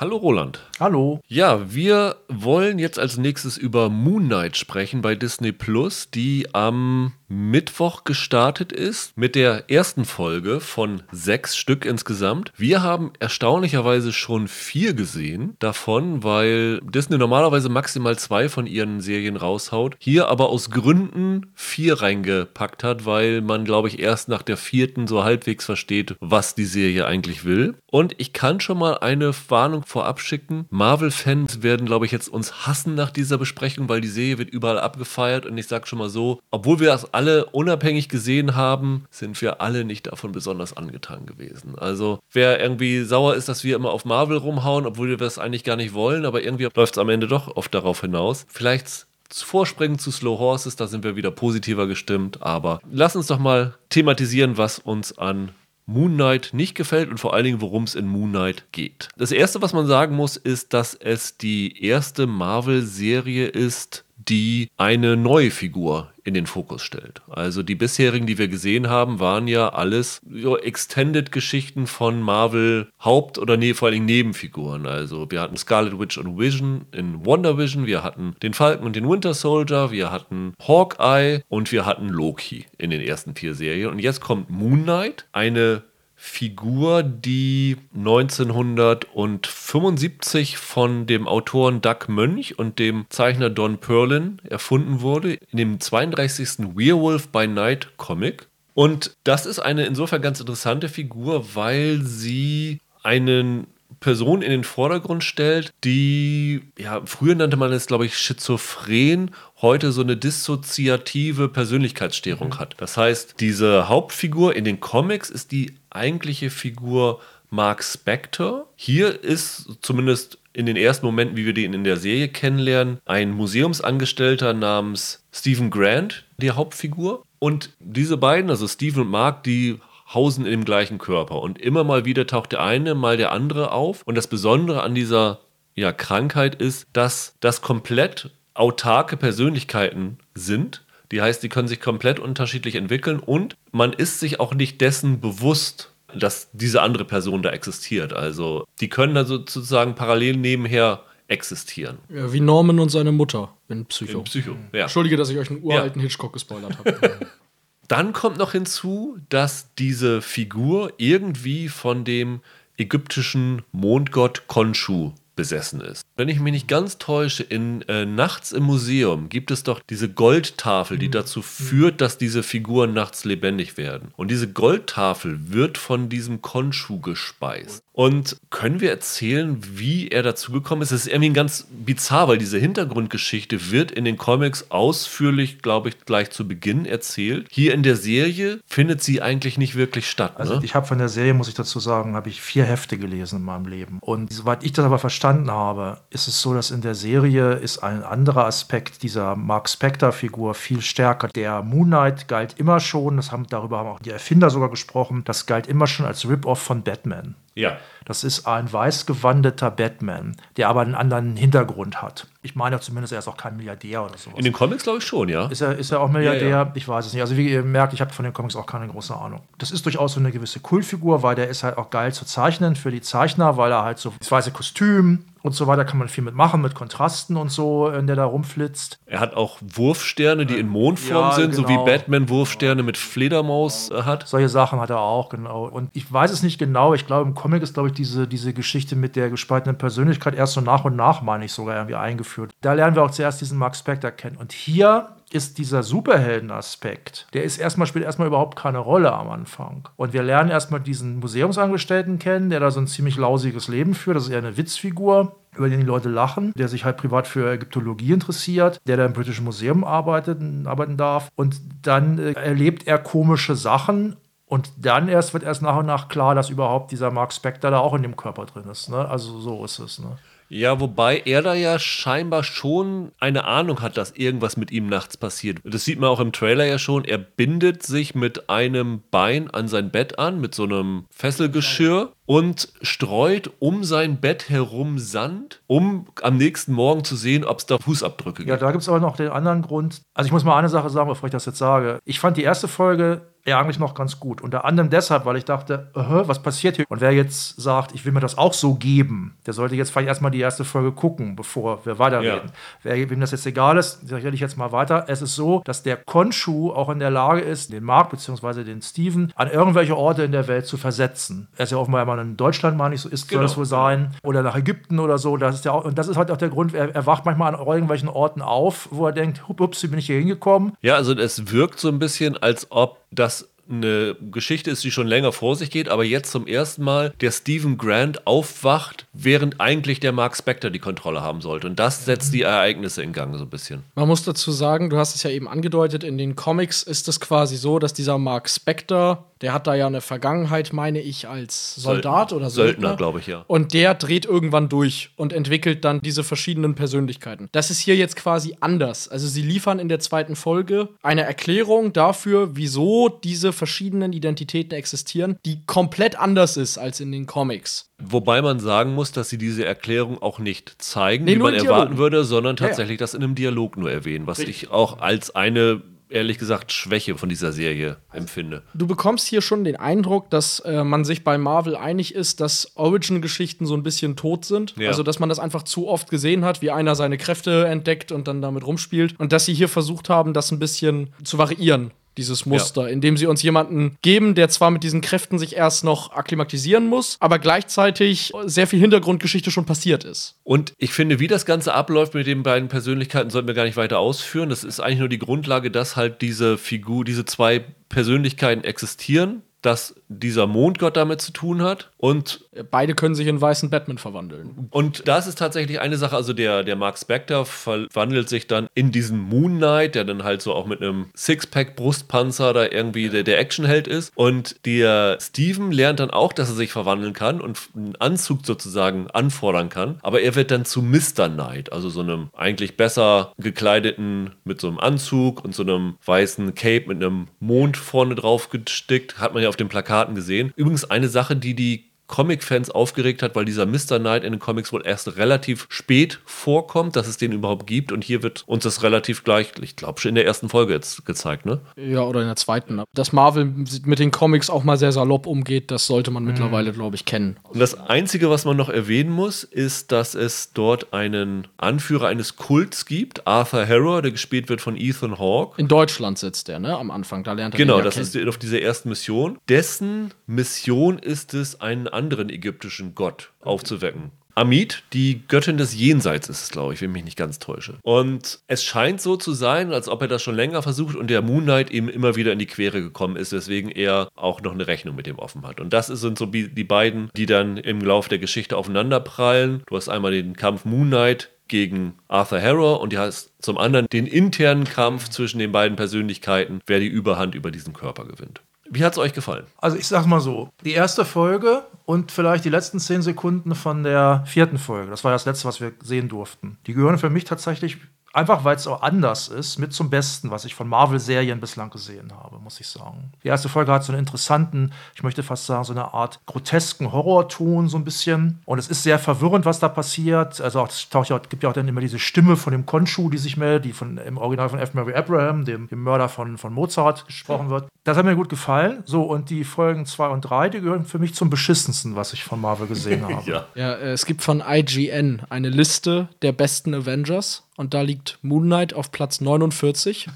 Hallo Roland. Hallo. Ja, wir wollen jetzt als nächstes über Moon Knight sprechen bei Disney Plus, die am Mittwoch gestartet ist mit der ersten Folge von sechs Stück insgesamt. Wir haben erstaunlicherweise schon vier gesehen davon, weil Disney normalerweise maximal zwei von ihren Serien raushaut. Hier aber aus Gründen vier reingepackt hat, weil man, glaube ich, erst nach der vierten so halbwegs versteht, was die Serie eigentlich will. Und ich kann schon mal eine Warnung vorab schicken. Marvel-Fans werden, glaube ich, jetzt uns hassen nach dieser Besprechung, weil die Serie wird überall abgefeiert. Und ich sage schon mal so, obwohl wir das alle unabhängig gesehen haben, sind wir alle nicht davon besonders angetan gewesen. Also wer irgendwie sauer ist, dass wir immer auf Marvel rumhauen, obwohl wir das eigentlich gar nicht wollen, aber irgendwie läuft es am Ende doch oft darauf hinaus. Vielleicht Vorspringen zu Slow Horses, da sind wir wieder positiver gestimmt, aber lass uns doch mal thematisieren, was uns an Moon Knight nicht gefällt und vor allen Dingen, worum es in Moon Knight geht. Das erste, was man sagen muss, ist, dass es die erste Marvel-Serie ist, die eine neue Figur in den Fokus stellt. Also die bisherigen, die wir gesehen haben, waren ja alles so Extended-Geschichten von Marvel Haupt- oder nee, vor allen Dingen Nebenfiguren. Also wir hatten Scarlet Witch und Vision in Wonder Vision, wir hatten den Falcon und den Winter Soldier, wir hatten Hawkeye und wir hatten Loki in den ersten vier Serien. Und jetzt kommt Moon Knight, eine Figur, die 1975 von dem Autoren Doug Mönch und dem Zeichner Don Perlin erfunden wurde, in dem 32. Werewolf by Night Comic. Und das ist eine insofern ganz interessante Figur, weil sie einen Person in den Vordergrund stellt, die, ja, früher nannte man es, glaube ich, schizophren, heute so eine dissoziative Persönlichkeitsstörung mhm. hat. Das heißt, diese Hauptfigur in den Comics ist die eigentliche Figur Mark Spector. Hier ist zumindest in den ersten Momenten, wie wir den in der Serie kennenlernen, ein Museumsangestellter namens Stephen Grant, die Hauptfigur. Und diese beiden, also Stephen und Mark, die hausen im gleichen Körper. Und immer mal wieder taucht der eine, mal der andere auf. Und das Besondere an dieser ja, Krankheit ist, dass das komplett autarke Persönlichkeiten sind. Die heißt, die können sich komplett unterschiedlich entwickeln und man ist sich auch nicht dessen bewusst, dass diese andere Person da existiert. Also die können da sozusagen parallel nebenher existieren. Ja, wie Norman und seine Mutter in Psycho. In Psycho, ja. Entschuldige, dass ich euch einen uralten ja. Hitchcock gespoilert habe. Dann kommt noch hinzu, dass diese Figur irgendwie von dem ägyptischen Mondgott Khonshu besessen ist. Wenn ich mich nicht ganz täusche, in äh, Nachts im Museum gibt es doch diese Goldtafel, die Mhm. dazu führt, dass diese Figuren nachts lebendig werden. Und diese Goldtafel wird von diesem Konshu gespeist. Und können wir erzählen, wie er dazu gekommen ist? Es ist irgendwie ganz bizarr, weil diese Hintergrundgeschichte wird in den Comics ausführlich, glaube ich, gleich zu Beginn erzählt. Hier in der Serie findet sie eigentlich nicht wirklich statt. Also ne? ich habe von der Serie, muss ich dazu sagen, habe ich vier Hefte gelesen in meinem Leben. Und soweit ich das aber verstanden habe, ist es so, dass in der Serie ist ein anderer Aspekt dieser Mark Spector-Figur viel stärker. Der Moon Knight galt immer schon, das haben, darüber haben auch die Erfinder sogar gesprochen, das galt immer schon als Rip-Off von Batman. Ja. Das ist ein weiß gewandeter Batman, der aber einen anderen Hintergrund hat. Ich meine zumindest, er ist auch kein Milliardär oder sowas. In den Comics glaube ich schon, ja. Ist er, ist er auch Milliardär? Ja, ja. Ich weiß es nicht. Also wie ihr merkt, ich habe von den Comics auch keine große Ahnung. Das ist durchaus so eine gewisse Kultfigur, weil der ist halt auch geil zu zeichnen für die Zeichner, weil er halt so das weiße Kostüm und so weiter kann man viel mitmachen, mit Kontrasten und so, in der da rumflitzt. Er hat auch Wurfsterne, die in Mondform Ja, sind, so wie genau. Batman Wurfsterne mit Fledermaus äh, hat. Solche Sachen hat er auch, genau. Und ich weiß es nicht genau. Ich glaube, im Comic ist, glaube ich, diese, diese Geschichte mit der gespaltenen Persönlichkeit erst so nach und nach, meine ich, sogar irgendwie eingeführt. Da lernen wir auch zuerst diesen Mark Spector kennen. Und hier ist dieser Superhelden-Aspekt, der ist erstmal, spielt erstmal überhaupt keine Rolle am Anfang. Und wir lernen erstmal diesen Museumsangestellten kennen, der da so ein ziemlich lausiges Leben führt. Das ist eher eine Witzfigur über den die Leute lachen, der sich halt privat für Ägyptologie interessiert, der da im Britischen Museum arbeitet, arbeiten darf. Und dann äh, erlebt er komische Sachen und dann erst wird erst nach und nach klar, dass überhaupt dieser Mark Spector da auch in dem Körper drin ist. Ne? Also so ist es. Ne? Ja, wobei er da ja scheinbar schon eine Ahnung hat, dass irgendwas mit ihm nachts passiert. Das sieht man auch im Trailer ja schon. Er bindet sich mit einem Bein an sein Bett an, mit so einem Fesselgeschirr und streut um sein Bett herum Sand, um am nächsten Morgen zu sehen, ob es da Fußabdrücke Ja, gibt. da gibt es aber noch den anderen Grund. Also ich muss mal eine Sache sagen, bevor ich das jetzt sage. Ich fand die erste Folge ja eigentlich noch ganz gut. Unter anderem deshalb, weil ich dachte, äh, was passiert hier? Und wer jetzt sagt, ich will mir das auch so geben, der sollte jetzt vielleicht erstmal die erste Folge gucken, bevor wir weiterreden. Wer, wem das jetzt egal ist, rede ich jetzt mal weiter. Es ist so, dass der Konshu auch in der Lage ist, den Mark bzw. den Steven an irgendwelche Orte in der Welt zu versetzen. Er ist ja offenbar immer in Deutschland, meine ich, so ist, soll Genau. es wohl sein. Oder nach Ägypten oder so. Das ist ja auch, und das ist halt auch der Grund, er, er wacht manchmal an irgendwelchen Orten auf, wo er denkt, hup, ups, wie bin ich hier hingekommen? Ja, also es wirkt so ein bisschen, als ob das eine Geschichte ist, die schon länger vor sich geht, aber jetzt zum ersten Mal der Stephen Grant aufwacht, während eigentlich der Mark Spector die Kontrolle haben sollte. Und das setzt die Ereignisse in Gang so ein bisschen. Man muss dazu sagen, du hast es ja eben angedeutet, in den Comics ist es quasi so, dass dieser Mark Spector, der hat da ja eine Vergangenheit, meine ich, als Soldat oder Söldner, glaube ich, ja. Und der dreht irgendwann durch und entwickelt dann diese verschiedenen Persönlichkeiten. Das ist hier jetzt quasi anders. Also sie liefern in der zweiten Folge eine Erklärung dafür, wieso diese verschiedenen Identitäten existieren, die komplett anders ist als in den Comics. Wobei man sagen muss, dass sie diese Erklärung auch nicht zeigen, Nee, wie man erwarten würde, sondern Ja, ja. tatsächlich das in einem Dialog nur erwähnen, was ich auch als eine, ehrlich gesagt, Schwäche von dieser Serie empfinde. Du bekommst hier schon den Eindruck, dass äh, man sich bei Marvel einig ist, dass Origin-Geschichten so ein bisschen tot sind. Ja. Also, dass man das einfach zu oft gesehen hat, wie einer seine Kräfte entdeckt und dann damit rumspielt. Und dass sie hier versucht haben, das ein bisschen zu variieren. Dieses Muster, indem sie uns jemanden geben, der zwar mit diesen Kräften sich erst noch akklimatisieren muss, aber gleichzeitig sehr viel Hintergrundgeschichte schon passiert ist. Und ich finde, wie das Ganze abläuft mit den beiden Persönlichkeiten, sollten wir gar nicht weiter ausführen. Das ist eigentlich nur die Grundlage, dass halt diese Figur, diese zwei Persönlichkeiten existieren, dass dieser Mondgott damit zu tun hat. Und, Beide können sich in weißen Batman verwandeln. und das ist tatsächlich eine Sache. Also der, der Mark Spector verwandelt sich dann in diesen Moon Knight, der dann halt so auch mit einem Sixpack-Brustpanzer da irgendwie der, der Actionheld ist. Und der Steven lernt dann auch, dass er sich verwandeln kann und einen Anzug sozusagen anfordern kann. Aber er wird dann zu Mr. Knight, also so einem eigentlich besser gekleideten mit so einem Anzug und so einem weißen Cape mit einem Mond vorne drauf gestickt. Hat man ja auf den Plakaten gesehen. Übrigens eine Sache, die die Comic-Fans aufgeregt hat, weil dieser Mr. Knight in den Comics wohl erst relativ spät vorkommt, dass es den überhaupt gibt. Und hier wird uns das relativ gleich, ich glaube schon in der ersten Folge jetzt gezeigt, ne? Ja, oder in der zweiten. Dass Marvel mit den Comics auch mal sehr salopp umgeht, das sollte man mhm. mittlerweile, glaube ich, kennen. Und das Einzige, was man noch erwähnen muss, ist, dass es dort einen Anführer eines Kults gibt, Arthur Harrow, der gespielt wird von Ethan Hawke. In Deutschland sitzt er, ne? Am Anfang. Da lernt er Genau, das kennen. ist auf dieser ersten Mission. Dessen Mission ist es, einen anderen ägyptischen Gott aufzuwecken. Amit, die Göttin des Jenseits ist es, glaube ich, wenn ich mich nicht ganz täusche. Und es scheint so zu sein, als ob er das schon länger versucht und der Moon Knight eben immer wieder in die Quere gekommen ist, weswegen er auch noch eine Rechnung mit ihm offen hat. Und das sind so die beiden, die dann im Laufe der Geschichte aufeinanderprallen. Du hast einmal den Kampf Moon Knight gegen Arthur Harrow und du hast zum anderen den internen Kampf zwischen den beiden Persönlichkeiten, wer die Überhand über diesen Körper gewinnt. Wie hat es euch gefallen? Also ich sag mal so, die erste Folge und vielleicht die letzten zehn Sekunden von der vierten Folge, das war das letzte, was wir sehen durften, die gehören für mich tatsächlich Einfach weil es auch anders ist, mit zum Besten, was ich von Marvel-Serien bislang gesehen habe, muss ich sagen. Die erste Folge hat so einen interessanten, ich möchte fast sagen, so eine Art grotesken Horrorton, so ein bisschen. Und es ist sehr verwirrend, was da passiert. Also es taucht ja, gibt ja auch dann immer diese Stimme von dem Konshu, die sich meldet, die von, im Original von F. Murray Abraham, dem, dem Mörder von, von Mozart, gesprochen wird. Das hat mir gut gefallen. So, und die Folgen 2 und 3, die gehören für mich zum beschissensten, was ich von Marvel gesehen habe. ja. ja, äh, es gibt von IGN eine Liste der besten Avengers und da liegt Moon Knight auf Platz 49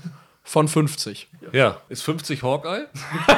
von 50. Ja, ist 50 Hawkeye?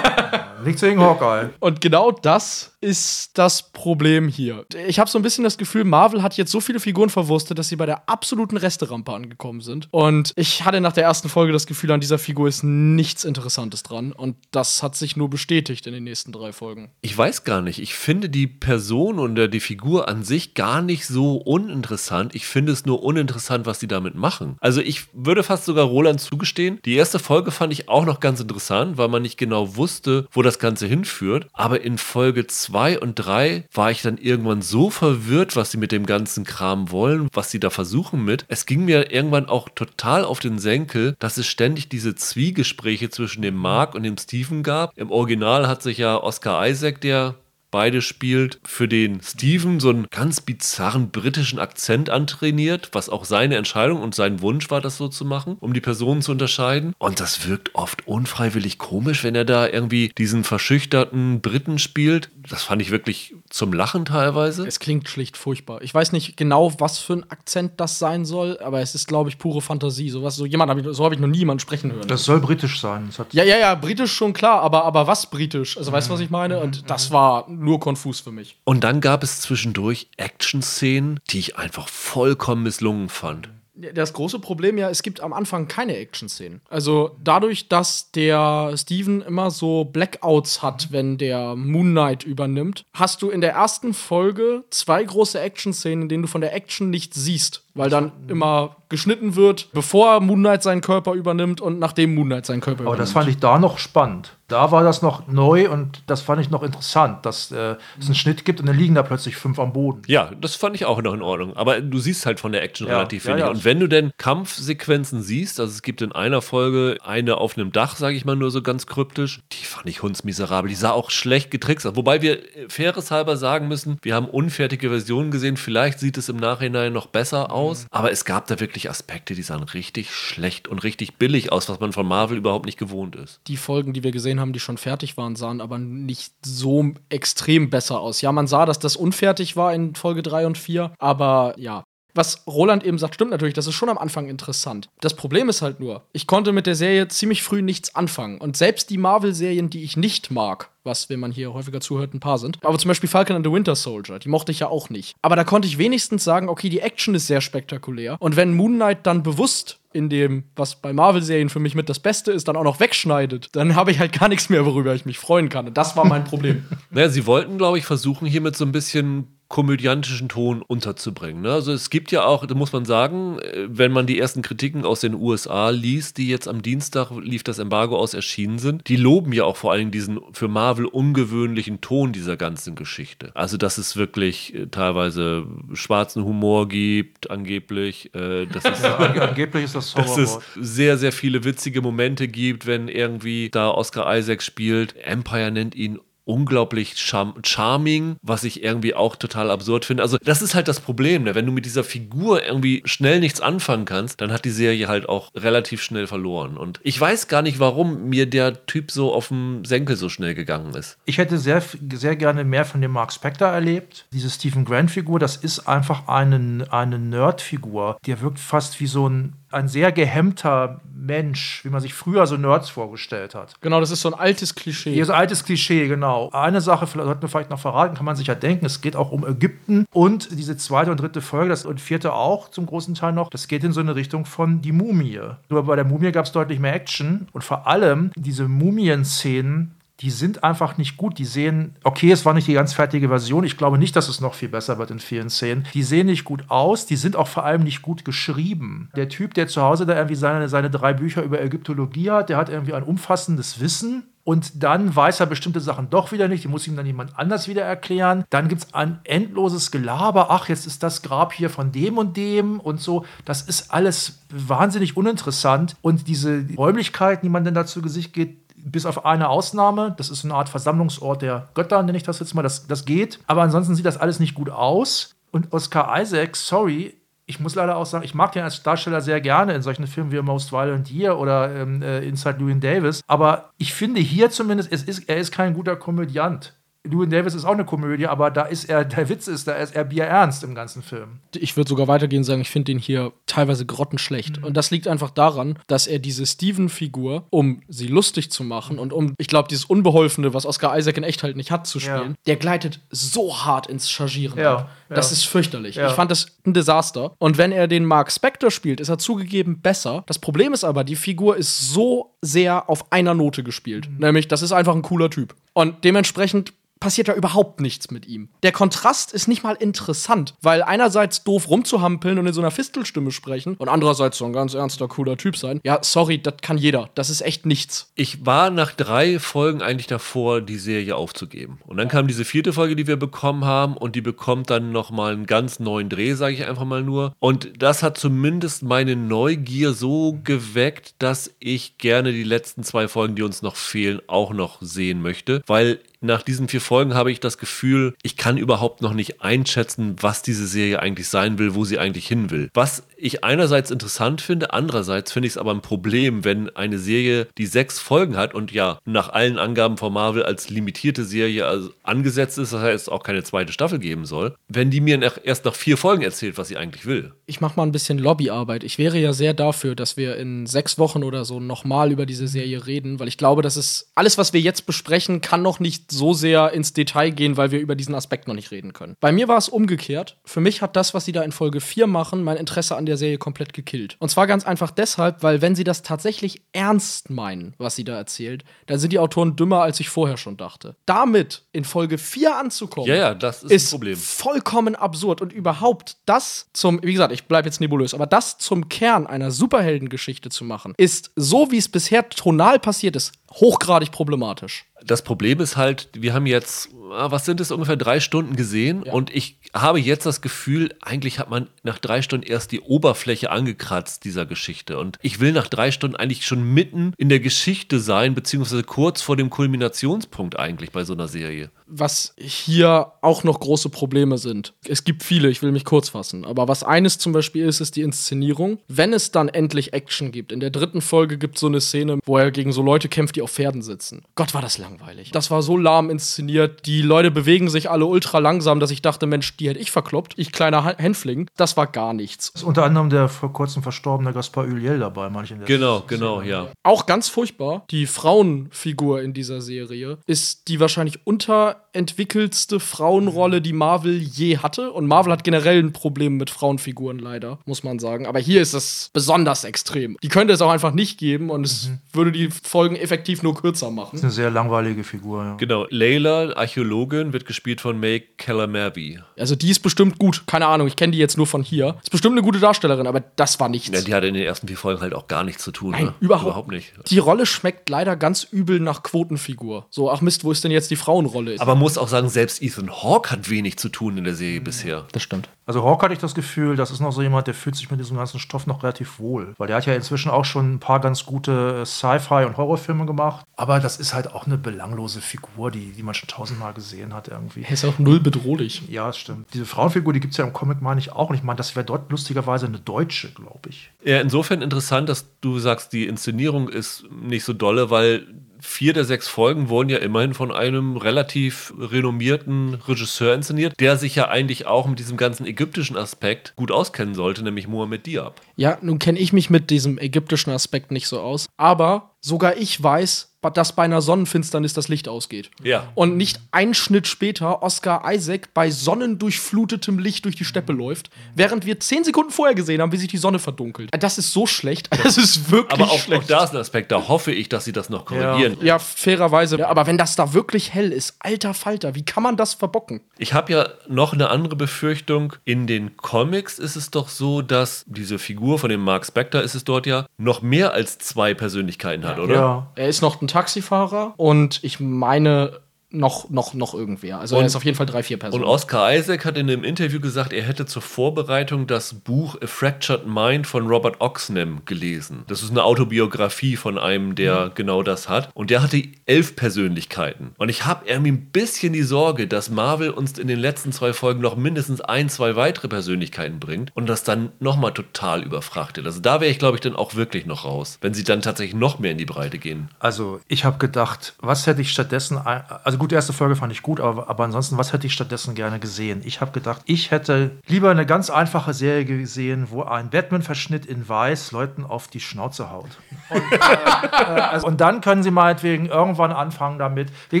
Nichts gegen Hawkeye. Und genau das ist das Problem hier. Ich habe so ein bisschen das Gefühl, Marvel hat jetzt so viele Figuren verwurstet, dass sie bei der absoluten Resterampe angekommen sind. Und ich hatte nach der ersten Folge das Gefühl, an dieser Figur ist nichts Interessantes dran. Und das hat sich nur bestätigt in den nächsten drei Folgen. Ich weiß gar nicht. Ich finde die Person oder die Figur an sich gar nicht so uninteressant. Ich finde es nur uninteressant, was sie damit machen. Also ich würde fast sogar Roland zugestehen. Die erste Folge fand ich auch noch ganz interessant, weil man nicht genau wusste, wo das Ganze hinführt. Aber in Folge 2 und 3 war ich dann irgendwann so verwirrt, was sie mit dem ganzen Kram wollen, was sie da versuchen mit. Es ging mir irgendwann auch total auf den Senkel, dass es ständig diese Zwiegespräche zwischen dem Mark und dem Stephen gab. Im Original hat sich ja Oscar Isaac, der beide spielt, für den Steven so einen ganz bizarren britischen Akzent antrainiert, was auch seine Entscheidung und sein Wunsch war, das so zu machen, um die Personen zu unterscheiden. Und das wirkt oft unfreiwillig komisch, wenn er da irgendwie diesen verschüchterten Briten spielt. Das fand ich wirklich zum Lachen teilweise. Es klingt schlicht furchtbar. Ich weiß nicht genau, was für ein Akzent das sein soll, aber es ist, glaube ich, pure Fantasie. So, was, so jemand hab ich, so habe ich noch niemanden sprechen hören. Das soll britisch sein. ja, ja, ja, britisch schon klar, aber, aber was britisch? Also, weißt du, was ich meine? Und das war nur konfus für mich. Und dann gab es zwischendurch Action-Szenen, die ich einfach vollkommen misslungen fand. Das große Problem ja, es gibt am Anfang keine Action-Szenen. Also dadurch, dass der Steven immer so Blackouts hat, wenn der Moon Knight übernimmt, hast du in der ersten Folge zwei große Action-Szenen, in denen du von der Action nichts siehst weil dann immer geschnitten wird, bevor Moon Knight seinen Körper übernimmt und nachdem Moon Knight seinen Körper Aber übernimmt. das fand ich da noch spannend. Da war das noch neu und das fand ich noch interessant, dass äh, es einen Schnitt gibt und dann liegen da plötzlich fünf am Boden. Ja, das fand ich auch noch in Ordnung. Aber du siehst halt von der Action ja, relativ wenig. Ja, ja. Und wenn du denn Kampfsequenzen siehst, also es gibt in einer Folge eine auf einem Dach, sage ich mal nur so ganz kryptisch, die fand ich hundsmiserabel. Die sah auch schlecht getrickst aus. Wobei wir faires halber sagen müssen, wir haben unfertige Versionen gesehen. Vielleicht sieht es im Nachhinein noch besser aus aus. Aber es gab da wirklich Aspekte, die sahen richtig schlecht und richtig billig aus, was man von Marvel überhaupt nicht gewohnt ist. Die Folgen, die wir gesehen haben, die schon fertig waren, sahen aber nicht so extrem besser aus. Ja, man sah, dass das unfertig war in Folge 3 und 4, aber ja, was Roland eben sagt, stimmt natürlich, das ist schon am Anfang interessant. Das Problem ist halt nur, ich konnte mit der Serie ziemlich früh nichts anfangen. Und selbst die Marvel-Serien, die ich nicht mag, was, wenn man hier häufiger zuhört, ein paar sind. Aber zum Beispiel Falcon and the Winter Soldier, die mochte ich ja auch nicht. Aber da konnte ich wenigstens sagen, okay, die Action ist sehr spektakulär. Und wenn Moon Knight dann bewusst in dem, was bei Marvel-Serien für mich mit das Beste ist, dann auch noch wegschneidet, dann habe ich halt gar nichts mehr, worüber ich mich freuen kann. Und das war mein Problem. naja, sie wollten, glaube ich, versuchen, hiermit so ein bisschen komödiantischen Ton unterzubringen. Ne? Also es gibt ja auch, da muss man sagen, äh, wenn man die ersten Kritiken aus den USA liest, die jetzt am Dienstag lief das Embargo aus erschienen sind, die loben ja auch vor allem diesen für Marvel ungewöhnlichen Ton dieser ganzen Geschichte. Also dass es wirklich äh, teilweise schwarzen Humor gibt, angeblich. Äh, dass es, ja, angeblich ist das Dass es sehr, sehr viele witzige Momente gibt, wenn irgendwie da Oscar Isaac spielt. Empire nennt ihn unglaublich charm charming, was ich irgendwie auch total absurd finde. Also das ist halt das Problem, ne? wenn du mit dieser Figur irgendwie schnell nichts anfangen kannst, dann hat die Serie halt auch relativ schnell verloren. Und ich weiß gar nicht, warum mir der Typ so auf dem Senkel so schnell gegangen ist. Ich hätte sehr, sehr gerne mehr von dem Mark Spector erlebt. Diese Stephen Grant-Figur, das ist einfach eine, eine Nerd-Figur. Der wirkt fast wie so ein ein sehr gehemmter Mensch, wie man sich früher so Nerds vorgestellt hat. Genau, das ist so ein altes Klischee. Hier ist ein altes Klischee, genau. Eine Sache sollten wir vielleicht noch verraten, kann man sich ja denken, es geht auch um Ägypten und diese zweite und dritte Folge, das und vierte auch zum großen Teil noch, das geht in so eine Richtung von die Mumie. Nur bei der Mumie gab es deutlich mehr Action und vor allem diese Mumien-Szenen, die sind einfach nicht gut. Die sehen, okay, es war nicht die ganz fertige Version. Ich glaube nicht, dass es noch viel besser wird in vielen Szenen. Die sehen nicht gut aus. Die sind auch vor allem nicht gut geschrieben. Der Typ, der zu Hause da irgendwie seine, seine drei Bücher über Ägyptologie hat, der hat irgendwie ein umfassendes Wissen. Und dann weiß er bestimmte Sachen doch wieder nicht. Die muss ihm dann jemand anders wieder erklären. Dann gibt es ein endloses Gelaber. Ach, jetzt ist das Grab hier von dem und dem und so. Das ist alles wahnsinnig uninteressant. Und diese Räumlichkeiten, die man dann dazu Gesicht geht, bis auf eine Ausnahme, das ist eine Art Versammlungsort der Götter, nenne ich das jetzt mal, das, das geht. Aber ansonsten sieht das alles nicht gut aus. Und Oscar Isaac, sorry, ich muss leider auch sagen, ich mag den als Darsteller sehr gerne in solchen Filmen wie Most Violent Year oder ähm, äh, Inside Llewyn Davis. Aber ich finde hier zumindest, es ist, er ist kein guter Komödiant. Llewyn Davis ist auch eine Komödie, aber da ist er, der Witz ist, da ist er bierernst im ganzen Film. Ich würde sogar weitergehen und sagen, ich finde den hier teilweise grottenschlecht. Mhm. Und das liegt einfach daran, dass er diese Steven-Figur, um sie lustig zu machen und um, ich glaube, dieses Unbeholfene, was Oscar Isaac in echt halt nicht hat, zu spielen, ja. der gleitet so hart ins Chargieren ja, ab. Das ja. ist fürchterlich. Ich fand das ein Desaster. Und wenn er den Mark Spector spielt, ist er zugegeben besser. Das Problem ist aber, die Figur ist so sehr auf einer Note gespielt. Mhm. Nämlich, das ist einfach ein cooler Typ. Und dementsprechend passiert da überhaupt nichts mit ihm. Der Kontrast ist nicht mal interessant, weil einerseits doof rumzuhampeln und in so einer Fistelstimme sprechen und andererseits so ein ganz ernster, cooler Typ sein. Ja, sorry, das kann jeder. Das ist echt nichts. Ich war nach drei Folgen eigentlich davor, die Serie aufzugeben. Und dann kam diese vierte Folge, die wir bekommen haben und die bekommt dann nochmal einen ganz neuen Dreh, sage ich einfach mal nur. Und das hat zumindest meine Neugier so geweckt, dass ich gerne die letzten zwei Folgen, die uns noch fehlen, auch noch sehen möchte, weil nach diesen vier Folgen habe ich das Gefühl, ich kann überhaupt noch nicht einschätzen, was diese Serie eigentlich sein will, wo sie eigentlich hin will. Was ich einerseits interessant finde, andererseits finde ich es aber ein Problem, wenn eine Serie, die sechs Folgen hat und ja nach allen Angaben von Marvel als limitierte Serie also angesetzt ist, das heißt auch keine zweite Staffel geben soll, wenn die mir nach, erst nach vier Folgen erzählt, was sie eigentlich will. Ich mache mal ein bisschen Lobbyarbeit. Ich wäre ja sehr dafür, dass wir in sechs Wochen oder so nochmal über diese Serie reden, weil ich glaube, dass es alles, was wir jetzt besprechen, kann noch nicht so sehr ins Detail gehen, weil wir über diesen Aspekt noch nicht reden können. Bei mir war es umgekehrt. Für mich hat das, was sie da in Folge 4 machen, mein Interesse an der Serie komplett gekillt. Und zwar ganz einfach deshalb, weil wenn sie das tatsächlich ernst meinen, was sie da erzählt, dann sind die Autoren dümmer, als ich vorher schon dachte. Damit in Folge 4 anzukommen, ja, ja, das ist, ist ein Problem. vollkommen absurd. Und überhaupt das zum, wie gesagt, ich bleibe jetzt nebulös, aber das zum Kern einer Superheldengeschichte zu machen, ist so, wie es bisher tonal passiert ist, hochgradig problematisch. Das Problem ist halt, wir haben jetzt, ah, was sind es, ungefähr drei Stunden gesehen ja. und ich habe jetzt das Gefühl, eigentlich hat man nach drei Stunden erst die Oberfläche angekratzt dieser Geschichte und ich will nach drei Stunden eigentlich schon mitten in der Geschichte sein, beziehungsweise kurz vor dem Kulminationspunkt eigentlich bei so einer Serie was hier auch noch große Probleme sind. Es gibt viele, ich will mich kurz fassen. Aber was eines zum Beispiel ist, ist die Inszenierung. Wenn es dann endlich Action gibt, in der dritten Folge gibt es so eine Szene, wo er gegen so Leute kämpft, die auf Pferden sitzen. Gott, war das langweilig. Das war so lahm inszeniert. Die Leute bewegen sich alle ultra langsam, dass ich dachte, Mensch, die hätte ich verkloppt. Ich kleiner Hänfling. Das war gar nichts. Ist unter anderem der vor kurzem verstorbene Gaspar Uliel dabei, manche. Genau, genau, ja. Auch ganz furchtbar. Die Frauenfigur in dieser Serie ist die wahrscheinlich unter entwickelste Frauenrolle, die Marvel je hatte. Und Marvel hat generell ein Problem mit Frauenfiguren, leider, muss man sagen. Aber hier ist es besonders extrem. Die könnte es auch einfach nicht geben und es mhm. würde die Folgen effektiv nur kürzer machen. Das ist eine sehr langweilige Figur, ja. Genau. Layla, Archäologin, wird gespielt von May Calamerby. Also die ist bestimmt gut. Keine Ahnung, ich kenne die jetzt nur von hier. Ist bestimmt eine gute Darstellerin, aber das war nichts. Ja, die hatte in den ersten vier Folgen halt auch gar nichts zu tun. Nein, ne? überhaupt, überhaupt nicht. Die Rolle schmeckt leider ganz übel nach Quotenfigur. So, ach Mist, wo ist denn jetzt die Frauenrolle? Aber muss auch sagen, selbst Ethan Hawke hat wenig zu tun in der Serie bisher. Das stimmt. Also Hawk hatte ich das Gefühl, das ist noch so jemand, der fühlt sich mit diesem ganzen Stoff noch relativ wohl. Weil der hat ja inzwischen auch schon ein paar ganz gute Sci-Fi- und Horrorfilme gemacht. Aber das ist halt auch eine belanglose Figur, die, die man schon tausendmal gesehen hat irgendwie. Er ist auch null bedrohlich. Ja, das stimmt. Diese Frauenfigur, die gibt es ja im Comic, meine ich auch. Und ich meine, das wäre dort lustigerweise eine Deutsche, glaube ich. Ja, insofern interessant, dass du sagst, die Inszenierung ist nicht so dolle, weil vier der sechs Folgen wurden ja immerhin von einem relativ renommierten Regisseur inszeniert, der sich ja eigentlich auch mit diesem ganzen ägyptischen Aspekt gut auskennen sollte, nämlich Mohamed Diab. Ja, nun kenne ich mich mit diesem ägyptischen Aspekt nicht so aus, aber sogar ich weiß, dass bei einer Sonnenfinsternis das Licht ausgeht. Ja. Und nicht ein Schnitt später Oscar Isaac bei sonnendurchflutetem Licht durch die Steppe läuft, während wir zehn Sekunden vorher gesehen haben, wie sich die Sonne verdunkelt. Das ist so schlecht. Das ist wirklich Aber auch, auch schlecht. da ist ein Aspekt, da hoffe ich, dass sie das noch korrigieren. ja, fairerweise. Ja, aber wenn das da wirklich hell ist, alter Falter, wie kann man das verbocken? Ich habe ja noch eine andere Befürchtung. In den Comics ist es doch so, dass diese Figur von dem Mark Spector ist es dort ja noch mehr als zwei Persönlichkeiten hat, oder? Ja. Er ist noch ein Taxifahrer und ich meine noch, noch, noch irgendwer. Also Und- er ist auf jeden Fall drei, vier Und Personen. Oscar Isaac hat in einem Interview gesagt, er hätte zur Vorbereitung das Buch A Fractured Mind von Robert Oxnam gelesen. Das ist eine Autobiografie von einem, der genau das hat. Und der hatte elf Persönlichkeiten. Und ich habe irgendwie ein bisschen die Sorge, dass Marvel uns in den letzten zwei Folgen noch mindestens ein, zwei weitere Persönlichkeiten bringt und das dann nochmal total überfrachtet. Also da wäre ich, glaube ich, dann auch wirklich noch raus, wenn sie dann tatsächlich noch mehr in die Breite gehen. Also, ich habe gedacht, was hätte ich stattdessen. Also, gut, die erste Folge fand ich gut, aber, aber ansonsten, was hätte ich stattdessen gerne gesehen? Ich habe gedacht, ich hätte lieber eine ganz einfache Serie gesehen, wo ein Batman-Verschnitt in Weiß Leuten auf die Schnauze haut. Und, äh, äh, also, und dann können sie meinetwegen irgendwann anfangen damit. Wie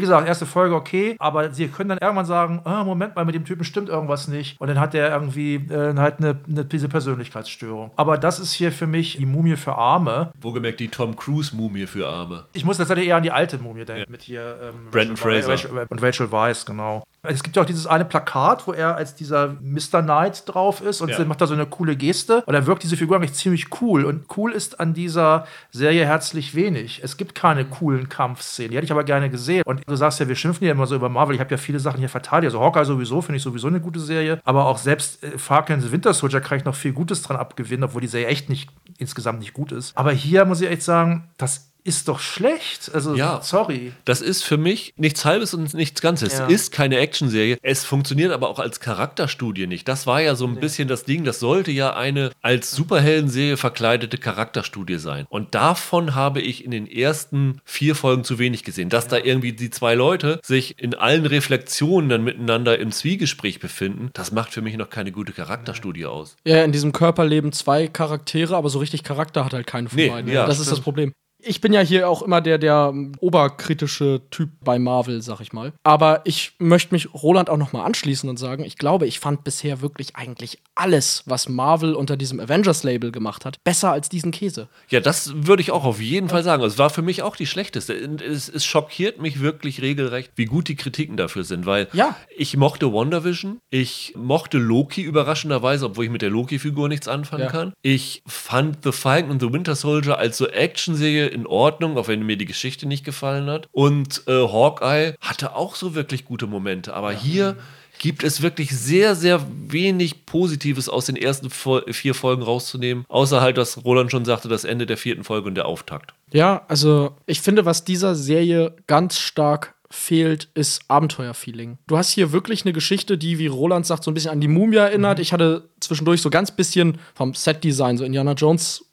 gesagt, erste Folge okay, aber sie können dann irgendwann sagen: ah, Moment mal, mit dem Typen stimmt irgendwas nicht. Und dann hat der irgendwie äh, halt eine, eine, diese Persönlichkeitsstörung. Aber das ist hier für mich die Mumie für Arme. Wohlgemerkt die Tom Cruise-Mumie für Arme. Ich muss tatsächlich eher an die alte Mumie denken, mit hier ähm, Brendan Rachel- Fraser. Rachel, und Rachel Weisz, genau. Es gibt ja auch dieses eine Plakat, wo er als dieser Mr. Knight drauf ist und Ja. macht da so eine coole Geste. Und dann wirkt diese Figur eigentlich ziemlich cool. Und cool ist an dieser Serie herzlich wenig. Es gibt keine coolen Kampfszenen. Die hätte ich aber gerne gesehen. Und du sagst ja, wir schimpfen ja immer so über Marvel. Ich habe ja viele Sachen hier verteidigt. Also Hawkeye sowieso, finde ich sowieso eine gute Serie. Aber auch selbst äh, Falcon and the Winter Soldier kann ich noch viel Gutes dran abgewinnen, obwohl die Serie echt nicht insgesamt nicht gut ist. Aber hier muss ich echt sagen, das ist doch schlecht. Also, Ja. sorry. Das ist für mich nichts Halbes und nichts Ganzes. Ja. Es ist keine Actionserie. Es funktioniert aber auch als Charakterstudie nicht. Das war ja so ein bisschen das Ding. Das sollte ja eine als Superheldenserie verkleidete Charakterstudie sein. Und davon habe ich in den ersten vier Folgen zu wenig gesehen. Dass da irgendwie die zwei Leute sich in allen Reflexionen dann miteinander im Zwiegespräch befinden, das macht für mich noch keine gute Charakterstudie aus. Ja, in diesem Körper leben zwei Charaktere, aber so richtig Charakter hat halt keine von Nee, beiden. ja, das ist das Problem. Ich bin ja hier auch immer der, der ähm, oberkritische Typ bei Marvel, sag ich mal. Aber ich möchte mich Roland auch noch mal anschließen und sagen, ich glaube, ich fand bisher wirklich eigentlich alles, was Marvel unter diesem Avengers-Label gemacht hat, besser als diesen Käse. Ja, das würde ich auch auf jeden Fall sagen. Es war für mich auch die schlechteste. Es, es schockiert mich wirklich regelrecht, wie gut die Kritiken dafür sind, weil Ja. ich mochte WandaVision, ich mochte Loki überraschenderweise, obwohl ich mit der Loki-Figur nichts anfangen Ja. kann. Ich fand The Falcon and the Winter Soldier als so Actionserie in Ordnung, auch wenn mir die Geschichte nicht gefallen hat. Und äh, Hawkeye hatte auch so wirklich gute Momente, aber hier gibt es wirklich sehr, sehr wenig Positives aus den ersten vier Folgen rauszunehmen, außer halt, dass Roland schon sagte, das Ende der vierten Folge und der Auftakt. Ja, also ich finde, was dieser Serie ganz stark fehlt, ist Abenteuerfeeling. Du hast hier wirklich eine Geschichte, die, wie Roland sagt, so ein bisschen an die Mumie erinnert. Ich hatte zwischendurch so ganz bisschen vom Set-Design, so Indiana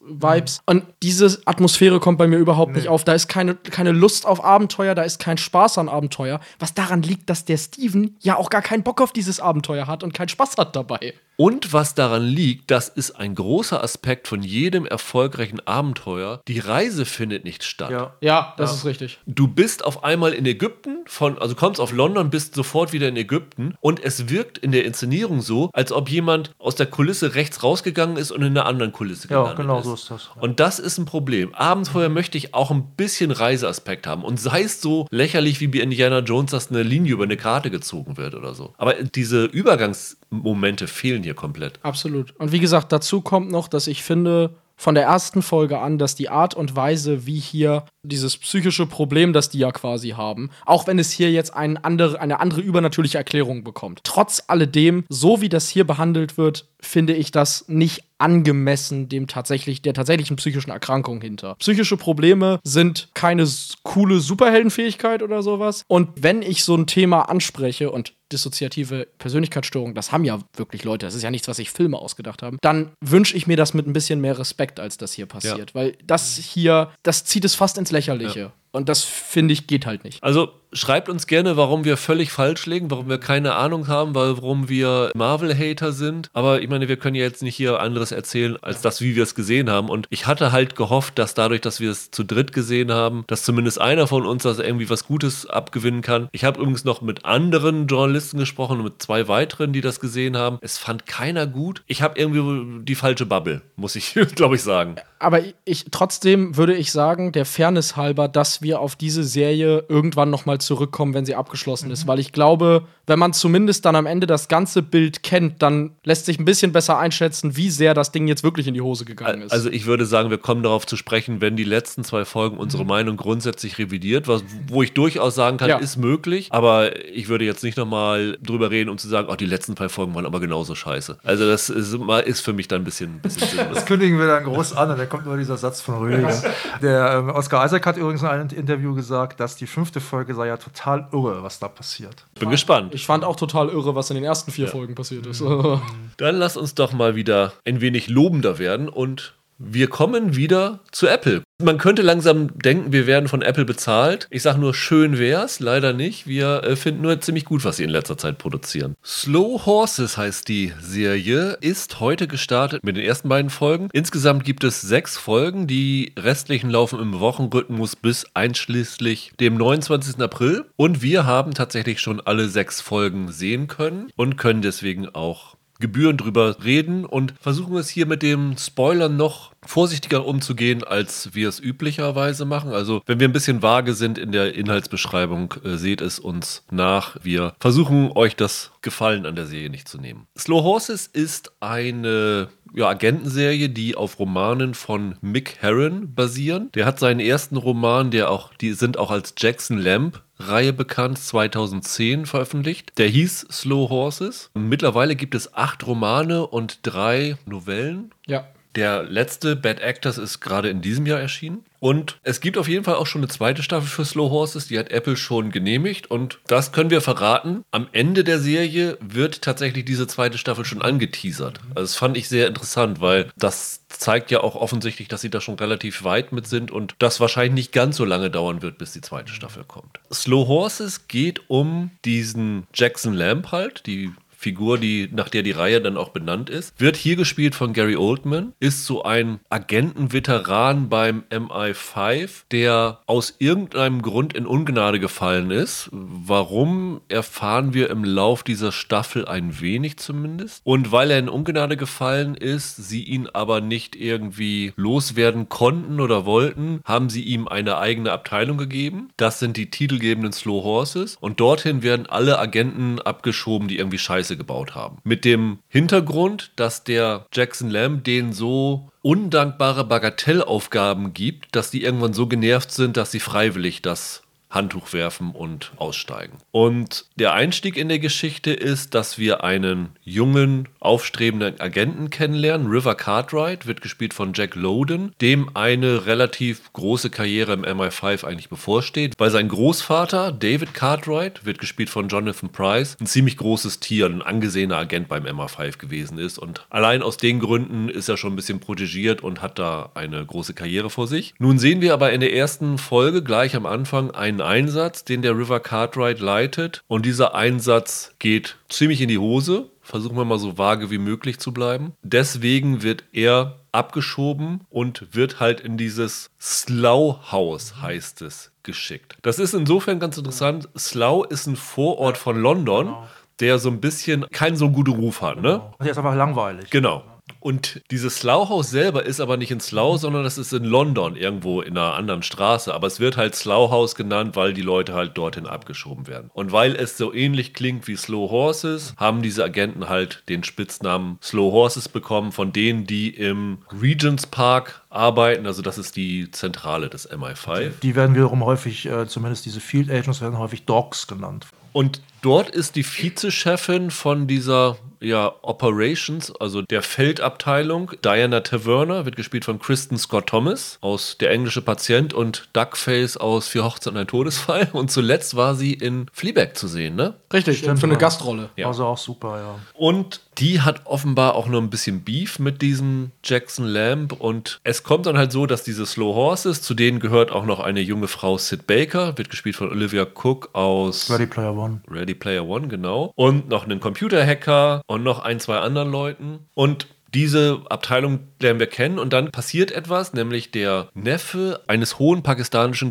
Jones-Vibes. Und diese Atmosphäre kommt bei mir überhaupt nicht auf. Da ist keine, keine Lust auf Abenteuer, da ist kein Spaß an Abenteuer. Was daran liegt, dass der Steven ja auch gar keinen Bock auf dieses Abenteuer hat und keinen Spaß hat dabei. Und was daran liegt, das ist ein großer Aspekt von jedem erfolgreichen Abenteuer. Die Reise findet nicht statt. Ja. Ja, das ist richtig. Du bist auf einmal in Ägypten, von, also kommst auf London, bist sofort wieder in Ägypten und es wirkt in der Inszenierung so, als ob jemand aus der Kulisse rechts rausgegangen ist und in einer anderen Kulisse Ja, gelandet genau ist. so ist das. Und das ist ein Problem. Abenteuer möchte ich auch ein bisschen Reiseaspekt haben. Und sei es so lächerlich wie bei Indiana Jones, dass eine Linie über eine Karte gezogen wird oder so. Aber diese Übergangsmomente fehlen hier komplett. Absolut. Und wie gesagt, dazu kommt noch, dass ich finde, von der ersten Folge an, dass die Art und Weise, wie hier dieses psychische Problem, das die ja quasi haben, auch wenn es hier jetzt ein andere, eine andere übernatürliche Erklärung bekommt. Trotz alledem, so wie das hier behandelt wird, finde ich das nicht angemessen dem tatsächlich der tatsächlichen psychischen Erkrankung hinter. Psychische Probleme sind keine coole Superheldenfähigkeit oder sowas und wenn ich so ein Thema anspreche und dissoziative Persönlichkeitsstörung, das haben ja wirklich Leute, das ist ja nichts, was sich Filme ausgedacht haben, dann wünsche ich mir das mit ein bisschen mehr Respekt, als das hier passiert, ja. weil das hier, das zieht es fast ins Lächerliche. Ja. Und das finde ich geht halt nicht. Also schreibt uns gerne, warum wir völlig falsch liegen, warum wir keine Ahnung haben, warum wir Marvel-Hater sind. Aber ich meine, wir können ja jetzt nicht hier anderes erzählen, als das, wie wir es gesehen haben. Und ich hatte halt gehofft, dass dadurch, dass wir es zu dritt gesehen haben, dass zumindest einer von uns das irgendwie was Gutes abgewinnen kann. Ich habe übrigens noch mit anderen Journalisten gesprochen, mit zwei weiteren, die das gesehen haben. Es fand keiner gut. Ich habe irgendwie die falsche Bubble, muss ich, glaube ich, sagen. Aber ich, trotzdem würde ich sagen, der Fairness halber, dass wir auf diese Serie irgendwann nochmal zurückkommen, wenn sie abgeschlossen mhm. ist. Weil ich glaube, wenn man zumindest dann am Ende das ganze Bild kennt, dann lässt sich ein bisschen besser einschätzen, wie sehr das Ding jetzt wirklich in die Hose gegangen ist. Also ich würde sagen, wir kommen darauf zu sprechen, wenn die letzten zwei Folgen unsere mhm. Meinung grundsätzlich revidiert, was, wo ich durchaus sagen kann, ja. ist möglich. Aber ich würde jetzt nicht nochmal drüber reden, um zu sagen, oh, die letzten zwei Folgen waren aber genauso scheiße. Also das ist, ist für mich dann ein bisschen, bisschen sinnlos. Das kündigen wir dann groß an und dann kommt nur dieser Satz von Rüdiger. Der ähm, Oscar Isaac hat übrigens in einem Interview gesagt, dass die fünfte Folge sei ja total irre, was da passiert. Bin gespannt. Ich fand auch total irre, was in den ersten vier ja. Folgen passiert ist. Dann lass uns doch mal wieder ein wenig lobender werden und wir kommen wieder zu Apple. Man könnte langsam denken, wir werden von Apple bezahlt. Ich sage nur, schön wär's, leider nicht. Wir äh, finden nur ziemlich gut, was sie in letzter Zeit produzieren. Slow Horses heißt die Serie, ist heute gestartet mit den ersten beiden Folgen. Insgesamt gibt es sechs Folgen. Die restlichen laufen im Wochenrhythmus bis einschließlich dem 29. April. Und wir haben tatsächlich schon alle sechs Folgen sehen können und können deswegen auch Gebühren drüber reden und versuchen es hier mit dem Spoiler noch vorsichtiger umzugehen, als wir es üblicherweise machen. Also wenn wir ein bisschen vage sind in der Inhaltsbeschreibung, äh, seht es uns nach. Wir versuchen euch das Gefallen an der Serie nicht zu nehmen. Slow Horses ist eine ja, Agentenserie, die auf Romanen von Mick Herron basieren. Der hat seinen ersten Roman, der auch, die sind auch als Jackson Lamp Reihe bekannt, 2010 veröffentlicht. Der hieß Slow Horses. Mittlerweile gibt es acht Romane und drei Novellen. Ja. Der letzte, Bad Actors, ist gerade in diesem Jahr erschienen. Und es gibt auf jeden Fall auch schon eine zweite Staffel für Slow Horses, die hat Apple schon genehmigt. Und das können wir verraten. Am Ende der Serie wird tatsächlich diese zweite Staffel schon angeteasert. Also das fand ich sehr interessant, weil das zeigt ja auch offensichtlich, dass sie da schon relativ weit mit sind und das wahrscheinlich nicht ganz so lange dauern wird, bis die zweite Staffel kommt. Slow Horses geht um diesen Jackson Lamp halt, die Figur, die, nach der die Reihe dann auch benannt ist. Wird hier gespielt von Gary Oldman, ist so ein Agentenveteran beim MI5, der aus irgendeinem Grund in Ungnade gefallen ist. Warum erfahren wir im Lauf dieser Staffel ein wenig zumindest. Und weil er in Ungnade gefallen ist, sie ihn aber nicht irgendwie loswerden konnten oder wollten, haben sie ihm eine eigene Abteilung gegeben. Das sind die titelgebenden Slow Horses. Und dorthin werden alle Agenten abgeschoben, die irgendwie scheiße Scheiße gebaut haben. Mit dem Hintergrund, dass der Jackson Lamb den so undankbare Bagatellaufgaben gibt, dass die irgendwann so genervt sind, dass sie freiwillig das Handtuch werfen und aussteigen. Und der Einstieg in der Geschichte ist, dass wir einen jungen, aufstrebenden Agenten kennenlernen. River Cartwright wird gespielt von Jack Loden, dem eine relativ große Karriere im MI5 eigentlich bevorsteht, weil sein Großvater, David Cartwright, wird gespielt von Jonathan Price, ein ziemlich großes Tier, ein angesehener Agent beim MI5 gewesen ist. Und allein aus den Gründen ist er schon ein bisschen protegiert und hat da eine große Karriere vor sich. Nun sehen wir aber in der ersten Folge gleich am Anfang einen Einsatz, den der River Cartwright leitet. Und dieser Einsatz geht ziemlich in die Hose. Versuchen wir mal so vage wie möglich zu bleiben. Deswegen wird er abgeschoben und wird halt in dieses Slough House, heißt es, geschickt. Das ist insofern ganz interessant. Slough ist ein Vorort von London, genau. der so ein bisschen keinen so guten Ruf hat. Ne? Genau. Der ist einfach langweilig. Genau. Und dieses Slough-Haus selber ist aber nicht in Slough, sondern das ist in London, irgendwo in einer anderen Straße. Aber es wird halt Slough-Haus genannt, weil die Leute halt dorthin abgeschoben werden. Und weil es so ähnlich klingt wie Slow Horses, haben diese Agenten halt den Spitznamen Slow Horses bekommen von denen, die im Regents Park arbeiten. Also das ist die Zentrale des MI5. Die werden wiederum häufig, äh, zumindest diese Field Agents werden häufig Dogs genannt. Und dort ist die Vizechefin von dieser ja, Operations, also der Feldabteilung. Diana Taverner wird gespielt von Kristen Scott Thomas aus Der englische Patient und Duckface aus Vier Hochzeiten ein Todesfall. Und zuletzt war sie in Fleabag zu sehen, ne? Richtig, Stimmt, für eine ja. Gastrolle. Ja. Also auch super, ja. Und die hat offenbar auch nur ein bisschen Beef mit diesem Jackson Lamb. Und es kommt dann halt so, dass diese Slow Horses, zu denen gehört auch noch eine junge Frau, Sid Baker, wird gespielt von Olivia Cook aus Ready Player One. Ready Player One, genau. Und noch einen Computerhacker und noch ein, zwei anderen Leuten. Und diese Abteilung lernen wir kennen und dann passiert etwas, nämlich der Neffe eines hohen pakistanischen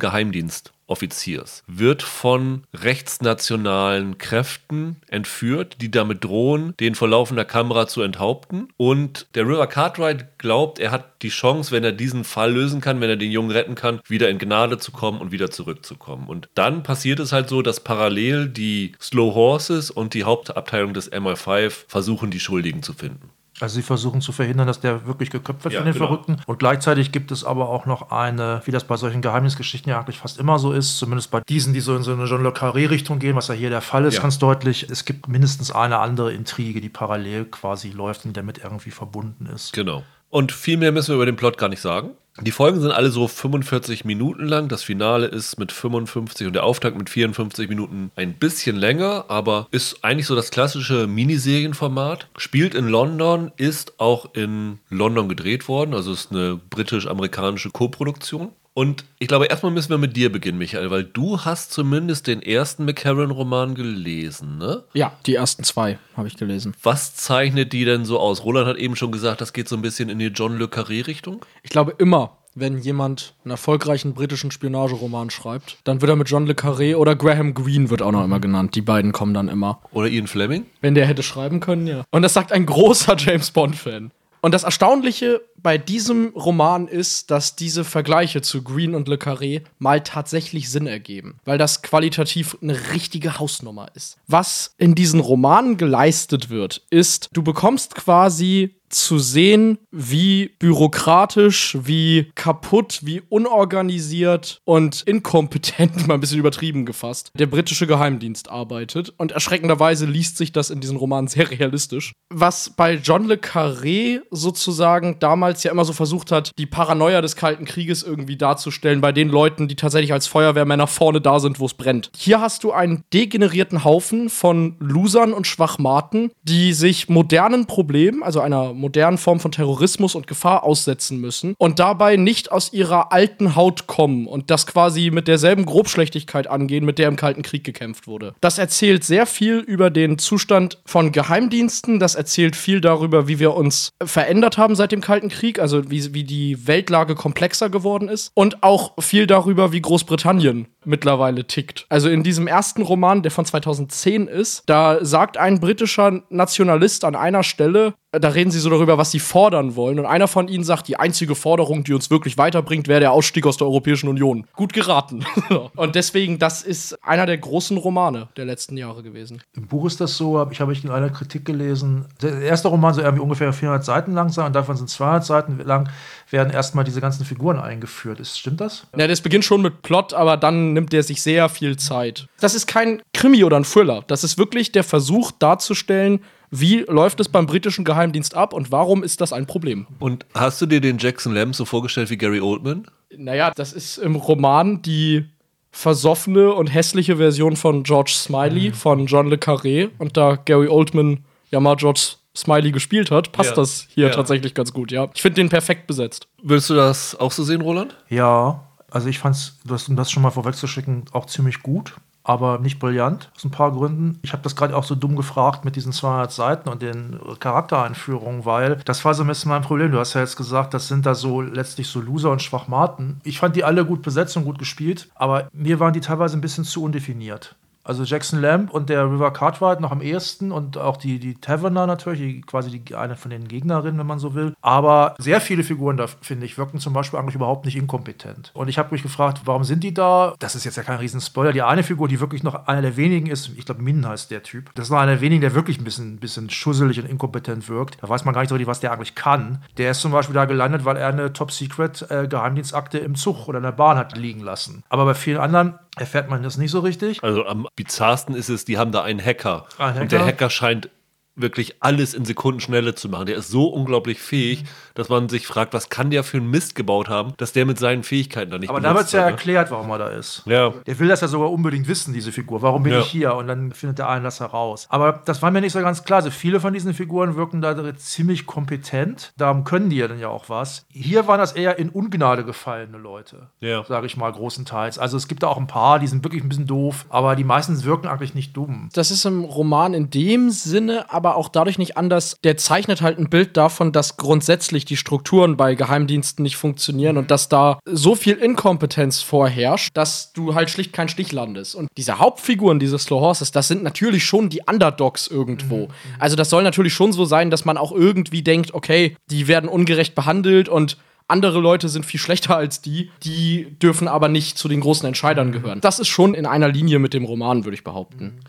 Geheimdienstoffiziers wird von rechtsnationalen Kräften entführt, die damit drohen, den vor laufender Kamera zu enthaupten. Und der River Cartwright glaubt, er hat die Chance, wenn er diesen Fall lösen kann, wenn er den Jungen retten kann, wieder in Gnade zu kommen und wieder zurückzukommen. Und dann passiert es halt so, dass parallel die Slow Horses und die Hauptabteilung des MI5 versuchen, die Schuldigen zu finden. Also sie versuchen zu verhindern, dass der wirklich geköpft wird Ja, von den genau. Verrückten. Und gleichzeitig gibt es aber auch noch eine, wie das bei solchen Geheimnisgeschichten ja eigentlich fast immer so ist, zumindest bei diesen, die so in so eine Jean Le Carré-Richtung gehen, was ja hier der Fall ist, Ja. ganz deutlich. Es gibt mindestens eine andere Intrige, die parallel quasi läuft und damit irgendwie verbunden ist. Genau. Und viel mehr müssen wir über den Plot gar nicht sagen. Die Folgen sind alle so 45 Minuten lang. Das Finale ist mit 55 und der Auftakt mit 54 Minuten ein bisschen länger, aber ist eigentlich so das klassische Miniserienformat. Spielt in London, ist auch in London gedreht worden, also ist eine britisch-amerikanische Koproduktion. Und ich glaube, erstmal müssen wir mit dir beginnen, Michael, weil du hast zumindest den ersten McCarran-Roman gelesen, ne? Ja, die ersten zwei habe ich gelesen. Was zeichnet die denn so aus? Roland hat eben schon gesagt, das geht so ein bisschen in die John Le Carré-Richtung. Ich glaube immer, wenn jemand einen erfolgreichen britischen Spionageroman schreibt, dann wird er mit John Le Carré oder Graham Greene wird auch noch immer genannt. Die beiden kommen dann immer. Oder Ian Fleming? Wenn der hätte schreiben können, ja. Und das sagt ein großer James Bond-Fan. Und das Erstaunliche bei diesem Roman ist, dass diese Vergleiche zu Green und Le Carré mal tatsächlich Sinn ergeben, weil das qualitativ eine richtige Hausnummer ist. Was in diesen Romanen geleistet wird, ist, du bekommst quasi zu sehen, wie bürokratisch, wie kaputt, wie unorganisiert und inkompetent, mal ein bisschen übertrieben gefasst, der britische Geheimdienst arbeitet. Und erschreckenderweise liest sich das in diesen Romanen sehr realistisch. Was bei John Le Carré sozusagen damals ja immer so versucht hat, die Paranoia des Kalten Krieges irgendwie darzustellen bei den Leuten, die tatsächlich als Feuerwehrmänner vorne da sind, wo es brennt. Hier hast du einen degenerierten Haufen von Losern und Schwachmaten, die sich modernen Problemen, also einer modernen Form von Terrorismus und Gefahr aussetzen müssen und dabei nicht aus ihrer alten Haut kommen und das quasi mit derselben Grobschlechtigkeit angehen, mit der im Kalten Krieg gekämpft wurde. Das erzählt sehr viel über den Zustand von Geheimdiensten, das erzählt viel darüber, wie wir uns verändert haben seit dem Kalten Krieg, also wie, wie die Weltlage komplexer geworden ist und auch viel darüber, wie Großbritannien mittlerweile tickt. Also in diesem ersten Roman, der von 2010 ist, da sagt ein britischer Nationalist an einer Stelle, da reden sie so darüber, was sie fordern wollen. Und einer von ihnen sagt, die einzige Forderung, die uns wirklich weiterbringt, wäre der Ausstieg aus der Europäischen Union. Gut geraten. Und deswegen, das ist einer der großen Romane der letzten Jahre gewesen. Im Buch ist das so, ich habe ich in einer Kritik gelesen. Der erste Roman soll irgendwie ungefähr 400 Seiten lang sein und davon sind 200 Seiten lang, werden erstmal diese ganzen Figuren eingeführt. Ist, stimmt das? Ja, das beginnt schon mit Plot, aber dann nimmt der sich sehr viel Zeit. Das ist kein Krimi oder ein Thriller. Das ist wirklich der Versuch darzustellen, wie läuft es beim britischen Geheimdienst ab und warum ist das ein Problem. Und hast du dir den Jackson Lamb so vorgestellt wie Gary Oldman? Naja, das ist im Roman die versoffene und hässliche Version von George Smiley von John Le Carré. Und da Gary Oldman ja mal George Smiley gespielt hat, passt Ja. das hier Ja. tatsächlich ganz gut, ja. Ich finde den perfekt besetzt. Willst du das auch so sehen, Roland? Ja, also ich fand es, um das schon mal vorwegzuschicken, auch ziemlich gut, aber nicht brillant, aus ein paar Gründen. Ich habe das gerade auch so dumm gefragt mit diesen 200 Seiten und den Charaktereinführungen, weil das war so ein bisschen mein Problem. Du hast ja jetzt gesagt, das sind da so letztlich so Loser und Schwachmaten. Ich fand die alle gut besetzt und gut gespielt, aber mir waren die teilweise ein bisschen zu undefiniert. Also Jackson Lamb und der River Cartwright noch am ehesten und auch die, die Taverner natürlich, quasi die, eine von den Gegnerinnen, wenn man so will. Aber sehr viele Figuren da, finde ich, wirken zum Beispiel eigentlich überhaupt nicht inkompetent. Und ich habe mich gefragt, warum sind die da? Das ist jetzt ja kein Riesenspoiler. Die eine Figur, die wirklich noch einer der wenigen ist, ich glaube, Min heißt der Typ. Das ist noch einer der wenigen, der wirklich ein bisschen, bisschen schusselig und inkompetent wirkt. Da weiß man gar nicht so richtig, was der eigentlich kann. Der ist zum Beispiel da gelandet, weil er eine Top-Secret-Geheimdienstakte äh, im Zug oder in der Bahn hat liegen lassen. Aber bei vielen anderen erfährt man das nicht so richtig. Also am bizarrsten ist es, die haben da einen Hacker. Ein Hacker. Und der Hacker scheint wirklich alles in Sekundenschnelle zu machen. Der ist so unglaublich fähig, dass man sich fragt, was kann der für einen Mist gebaut haben, dass der mit seinen Fähigkeiten da nicht Aber da wird es ja hat, ne? erklärt, warum er da ist. Ja. Der will das ja sogar unbedingt wissen, diese Figur. Warum bin Ja. ich hier? Und dann findet der einen das heraus. Aber das war mir nicht so ganz klar. Also viele von diesen Figuren wirken da ziemlich kompetent. Darum können die ja dann ja auch was. Hier waren das eher in Ungnade gefallene Leute. Ja. Sage ich mal, großenteils. Also es gibt da auch ein paar, die sind wirklich ein bisschen doof, aber die meisten wirken eigentlich nicht dumm. Das ist im Roman in dem Sinne aber auch dadurch nicht anders. Der zeichnet halt ein Bild davon, dass grundsätzlich die Strukturen bei Geheimdiensten nicht funktionieren und dass da so viel Inkompetenz vorherrscht, dass du halt schlicht keinen Stich landest. Und diese Hauptfiguren dieses Slow Horses, das sind natürlich schon die Underdogs irgendwo. Also das soll natürlich schon so sein, dass man auch irgendwie denkt, okay, die werden ungerecht behandelt und andere Leute sind viel schlechter als die, die dürfen aber nicht zu den großen Entscheidern gehören. Das ist schon in einer Linie mit dem Roman, würde ich behaupten.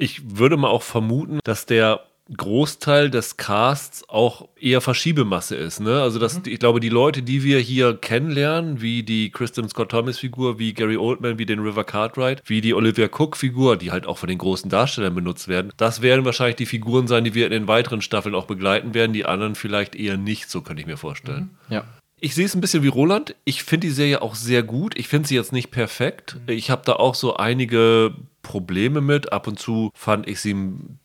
Ich würde mal auch vermuten, dass der Großteil des Casts auch eher Verschiebemasse ist. Ne? Also, dass, ich glaube, die Leute, die wir hier kennenlernen, wie die Kristen Scott Thomas-Figur, wie Gary Oldman, wie den River Cartwright, wie die Olivia Cook-Figur, die halt auch von den großen Darstellern benutzt werden, das werden wahrscheinlich die Figuren sein, die wir in den weiteren Staffeln auch begleiten werden. Die anderen vielleicht eher nicht, so könnte ich mir vorstellen. Ja. Ich sehe es ein bisschen wie Roland. Ich finde die Serie auch sehr gut. Ich finde sie jetzt nicht perfekt. Ich habe da auch so einige Probleme mit. Ab und zu fand ich sie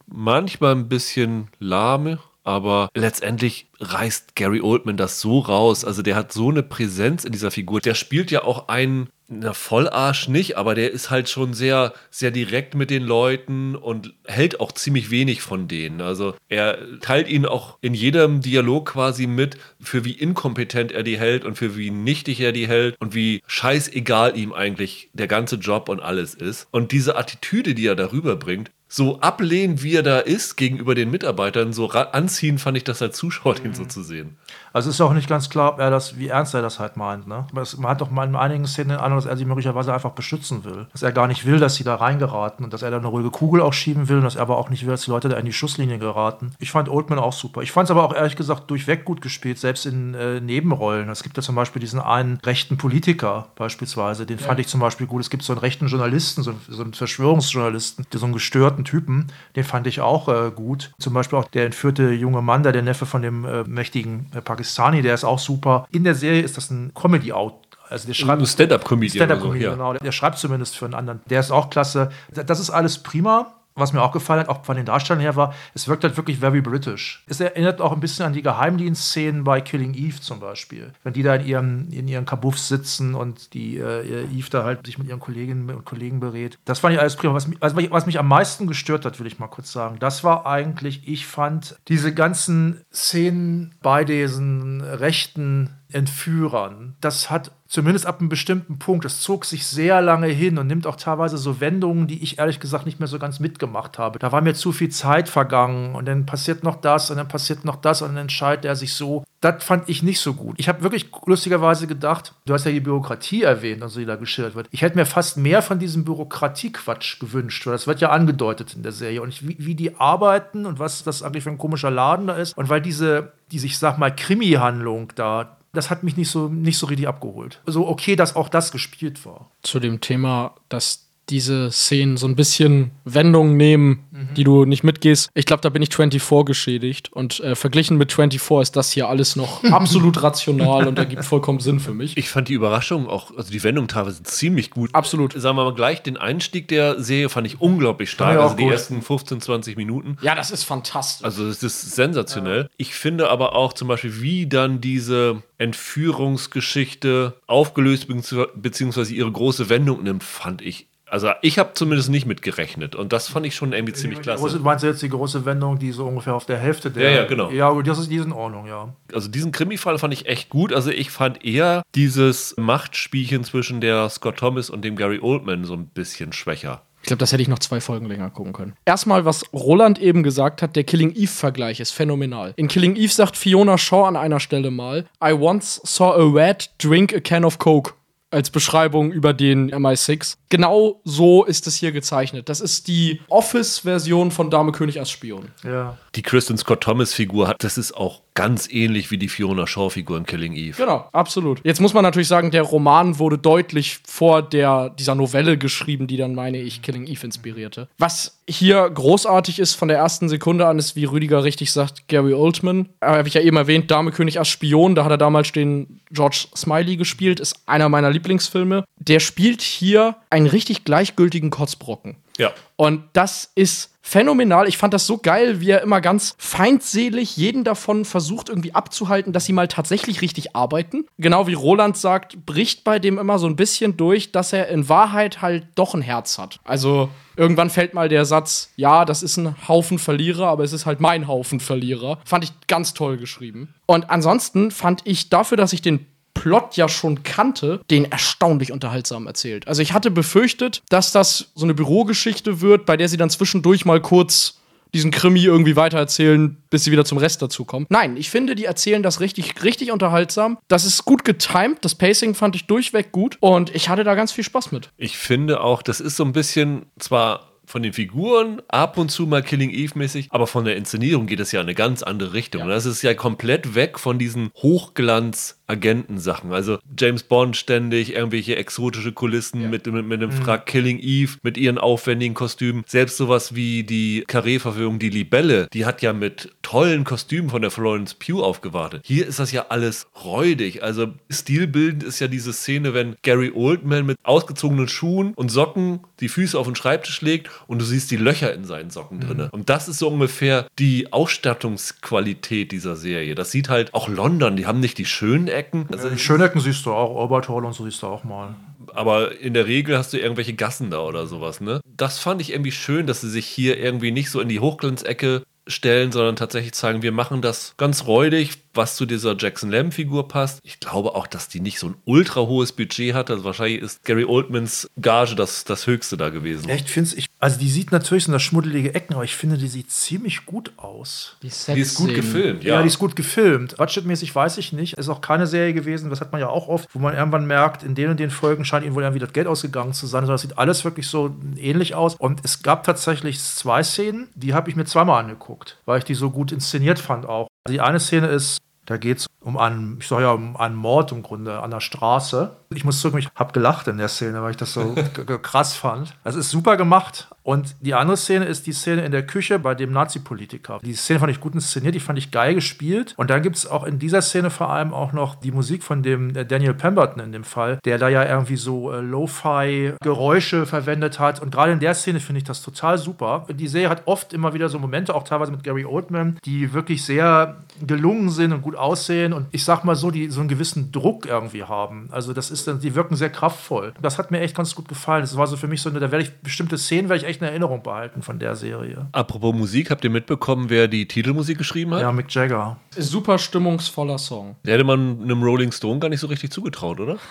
manchmal ein bisschen lahme. Aber letztendlich reißt Gary Oldman das so raus. Also der hat so eine Präsenz in dieser Figur. Der spielt ja auch einen, na Vollarsch nicht, aber der ist halt schon sehr, sehr direkt mit den Leuten und hält auch ziemlich wenig von denen. Also er teilt ihnen auch in jedem Dialog quasi mit, für wie inkompetent er die hält und für wie nichtig er die hält und wie scheißegal ihm eigentlich der ganze Job und alles ist. Und diese Attitüde, die er darüber bringt, so ablehnen, wie er da ist, gegenüber den Mitarbeitern, so anziehen, fand ich das als Zuschauer, den so zu sehen. Also es ist auch nicht ganz klar, ob er das, wie ernst er das halt meint. Ne? Man hat doch mal in einigen Szenen den Eindruck, dass er sie möglicherweise einfach beschützen will. Dass er gar nicht will, dass sie da reingeraten und dass er da eine ruhige Kugel auch schieben will und dass er aber auch nicht will, dass die Leute da in die Schusslinie geraten. Ich fand Oldman auch super. Ich fand es aber auch ehrlich gesagt durchweg gut gespielt, selbst in äh, Nebenrollen. Es gibt ja zum Beispiel diesen einen rechten Politiker beispielsweise, den fand ich zum Beispiel gut. Es gibt so einen rechten Journalisten, so einen, so einen Verschwörungsjournalisten, so einen gestörten Typen, den fand ich auch äh, gut. Zum Beispiel auch der entführte junge Mann, da der Neffe von dem äh, mächtigen äh, Pakistani, der ist auch super. In der Serie ist das ein Comedy-Out. Also der schreibt Ein Stand-up-Comedian oder so, ja. genau. Der, der schreibt zumindest für einen anderen. Der ist auch klasse. Da- Das ist alles prima. Was mir auch gefallen hat, auch von den Darstellern her, war, es wirkt halt wirklich very British. Es erinnert auch ein bisschen an die Geheimdienstszenen bei Killing Eve zum Beispiel. Wenn die da in ihrem, in ihren Kabuffs sitzen und die äh, Eve da halt sich mit ihren Kolleginnen und Kollegen berät. Das fand ich alles prima. Was also was mich am meisten gestört hat, will ich mal kurz sagen, das war eigentlich, ich fand diese ganzen Szenen bei diesen rechten Entführern, das hat zumindest ab einem bestimmten Punkt, das zog sich sehr lange hin und nimmt auch teilweise so Wendungen, die ich ehrlich gesagt nicht mehr so ganz mitgemacht habe. Da war mir zu viel Zeit vergangen und dann passiert noch das und dann passiert noch das und dann entscheidet er sich so. Das fand ich nicht so gut. Ich habe wirklich lustigerweise gedacht, du hast ja die Bürokratie erwähnt und so, die da geschildert wird. Ich hätte mir fast mehr von diesem Bürokratiequatsch gewünscht, weil das wird ja angedeutet in der Serie. Und ich, wie, wie die arbeiten und was das eigentlich für ein komischer Laden da ist. Und weil diese, diese ich sag mal, Krimi-Handlung da, das hat mich nicht so, nicht so richtig abgeholt. So okay, dass auch das gespielt war. zu dem Thema, dass diese Szenen so ein bisschen Wendungen nehmen, die du nicht mitgehst. Ich glaube, da bin ich 24 geschädigt. Und äh, verglichen mit 24 ist das hier alles noch absolut rational und ergibt vollkommen Sinn für mich. Ich fand die Überraschung auch, also die Wendung teilweise ziemlich gut. Absolut. Sagen wir mal gleich, den Einstieg der Serie fand ich unglaublich stark. Auch Also die gut. ersten 15, 20 Minuten. Ja, das ist fantastisch. Also es ist sensationell. Ich finde aber auch zum Beispiel, wie dann diese Entführungsgeschichte aufgelöst bzw. beziehungsweise ihre große Wendung nimmt, fand ich. Also ich habe zumindest nicht mitgerechnet und das fand ich schon irgendwie ziemlich Die große, klasse. meinst du jetzt die große Wendung, die so ungefähr auf der Hälfte der. Ja, ja, genau. Ja, gut, das ist, die ist in Ordnung, ja. Also diesen Krimi-Fall fand ich echt gut. Also ich fand eher dieses Machtspielchen zwischen der Scott Thomas und dem Gary Oldman so ein bisschen schwächer. Ich glaube, das hätte ich noch zwei Folgen länger gucken können. Erstmal, was Roland eben gesagt hat, der Killing Eve-Vergleich ist phänomenal. In Killing Eve sagt Fiona Shaw an einer Stelle mal: I once saw a rat drink a can of Coke als Beschreibung über den MI6. Genau so ist es hier gezeichnet. Das ist die Office-Version von Dame König als Spion. Ja. Die Kristen Scott Thomas-Figur hat, das ist auch ganz ähnlich wie die Fiona Shaw-Figur in Killing Eve. Genau, absolut. Jetzt muss man natürlich sagen, der Roman wurde deutlich vor der, dieser Novelle geschrieben, die dann, meine ich, Killing Eve inspirierte. Was hier großartig ist von der ersten Sekunde an, ist, wie Rüdiger richtig sagt, Gary Oldman. Äh, Habe ich ja eben erwähnt, Dame König als Spion, da hat er damals den George Smiley gespielt, ist einer meiner Lieblingsfilme. Der spielt hier einen richtig gleichgültigen Kotzbrocken. Ja. Und das ist phänomenal. Ich fand das so geil, wie er immer ganz feindselig jeden davon versucht, irgendwie abzuhalten, dass sie mal tatsächlich richtig arbeiten. Genau wie Roland sagt, bricht bei dem immer so ein bisschen durch, dass er in Wahrheit halt doch ein Herz hat. Also irgendwann fällt mal der Satz, ja, das ist ein Haufen Verlierer, aber es ist halt mein Haufen Verlierer. Fand ich ganz toll geschrieben. Und ansonsten fand ich dafür, dass ich den Plot ja schon kannte, den erstaunlich unterhaltsam erzählt. Also ich hatte befürchtet, dass das so eine Bürogeschichte wird, bei der sie dann zwischendurch mal kurz diesen Krimi irgendwie weitererzählen, bis sie wieder zum Rest dazukommen. Nein, ich finde, die erzählen das richtig, richtig unterhaltsam. Das ist gut getimed. Das Pacing fand ich durchweg gut. Und ich hatte da ganz viel Spaß mit. Ich finde auch, das ist so ein bisschen zwar von den Figuren ab und zu mal Killing Eve mäßig, aber von der Inszenierung geht es ja in eine ganz andere Richtung. Ja. Und das ist ja komplett weg von diesen Hochglanz Agentensachen. Also James Bond ständig, irgendwelche exotische Kulissen Ja. mit, mit, mit dem Frack Killing Eve, mit ihren aufwendigen Kostümen. Selbst sowas wie die Carré-Verfilmung Die Libelle, die hat ja mit tollen Kostümen von der Florence Pugh aufgewartet. Hier ist das ja alles räudig. Also stilbildend ist ja diese Szene, wenn Gary Oldman mit ausgezogenen Schuhen und Socken die Füße auf den Schreibtisch legt und du siehst die Löcher in seinen Socken drinne. Und das ist so ungefähr die Ausstattungsqualität dieser Serie. Das sieht halt auch London, die haben nicht die schönen Ecken. Also Die Schönecken siehst du auch, Albert Hall und so siehst du auch mal. aber in der Regel hast du irgendwelche Gassen da oder sowas, ne? Das fand ich irgendwie schön, dass sie sich hier irgendwie nicht so in die Hochglanzecke stellen, sondern tatsächlich zeigen, wir machen das ganz räudig, was zu dieser Jackson Lamb-Figur passt. Ich glaube auch, dass die nicht so ein ultra hohes Budget hatte. Also wahrscheinlich ist Gary Oldmans Gage das, das höchste da gewesen. Echt, find's ich. Also die sieht natürlich so eine schmuddelige Ecken, aber ich finde, die sieht ziemlich gut aus. Die ist gut gefilmt, Ja, ja. die ist gut gefilmt. Budgetmäßig weiß ich nicht. Ist auch keine Serie gewesen, das hat man ja auch oft, wo man irgendwann merkt, in den und den Folgen scheint ihnen wohl irgendwie das Geld ausgegangen zu sein. sondern es sieht alles wirklich so ähnlich aus. Und es gab tatsächlich zwei Szenen, die habe ich mir zweimal angeguckt, weil ich die so gut inszeniert fand auch. Die eine Szene ist, da geht es um einen, ich sag ja, um einen Mord im Grunde an der Straße. Ich muss zugeben, ich habe gelacht in der Szene, weil ich das so krass fand. Das ist super gemacht. Und die andere Szene ist die Szene in der Küche bei dem Nazi-Politiker. Die Szene fand ich gut inszeniert, die fand ich geil gespielt. Und dann gibt es auch in dieser Szene vor allem auch noch die Musik von dem äh, Daniel Pemberton in dem Fall, der da ja irgendwie so äh, Lo-Fi-Geräusche verwendet hat. Und gerade in der Szene finde ich das total super. Die Serie hat oft immer wieder so Momente, auch teilweise mit Gary Oldman, die wirklich sehr gelungen sind und gut aussehen und ich sag mal so, die so einen gewissen Druck irgendwie haben. Also das ist dann, die wirken sehr kraftvoll. Das hat mir echt ganz gut gefallen. Das war so für mich so eine, da werde ich bestimmte Szenen werde ich echt in Erinnerung behalten von der Serie. Apropos Musik, habt ihr mitbekommen, wer die Titelmusik geschrieben hat? Ja, Mick Jagger. Super stimmungsvoller Song. Der hätte man einem Rolling Stone gar nicht so richtig zugetraut, oder?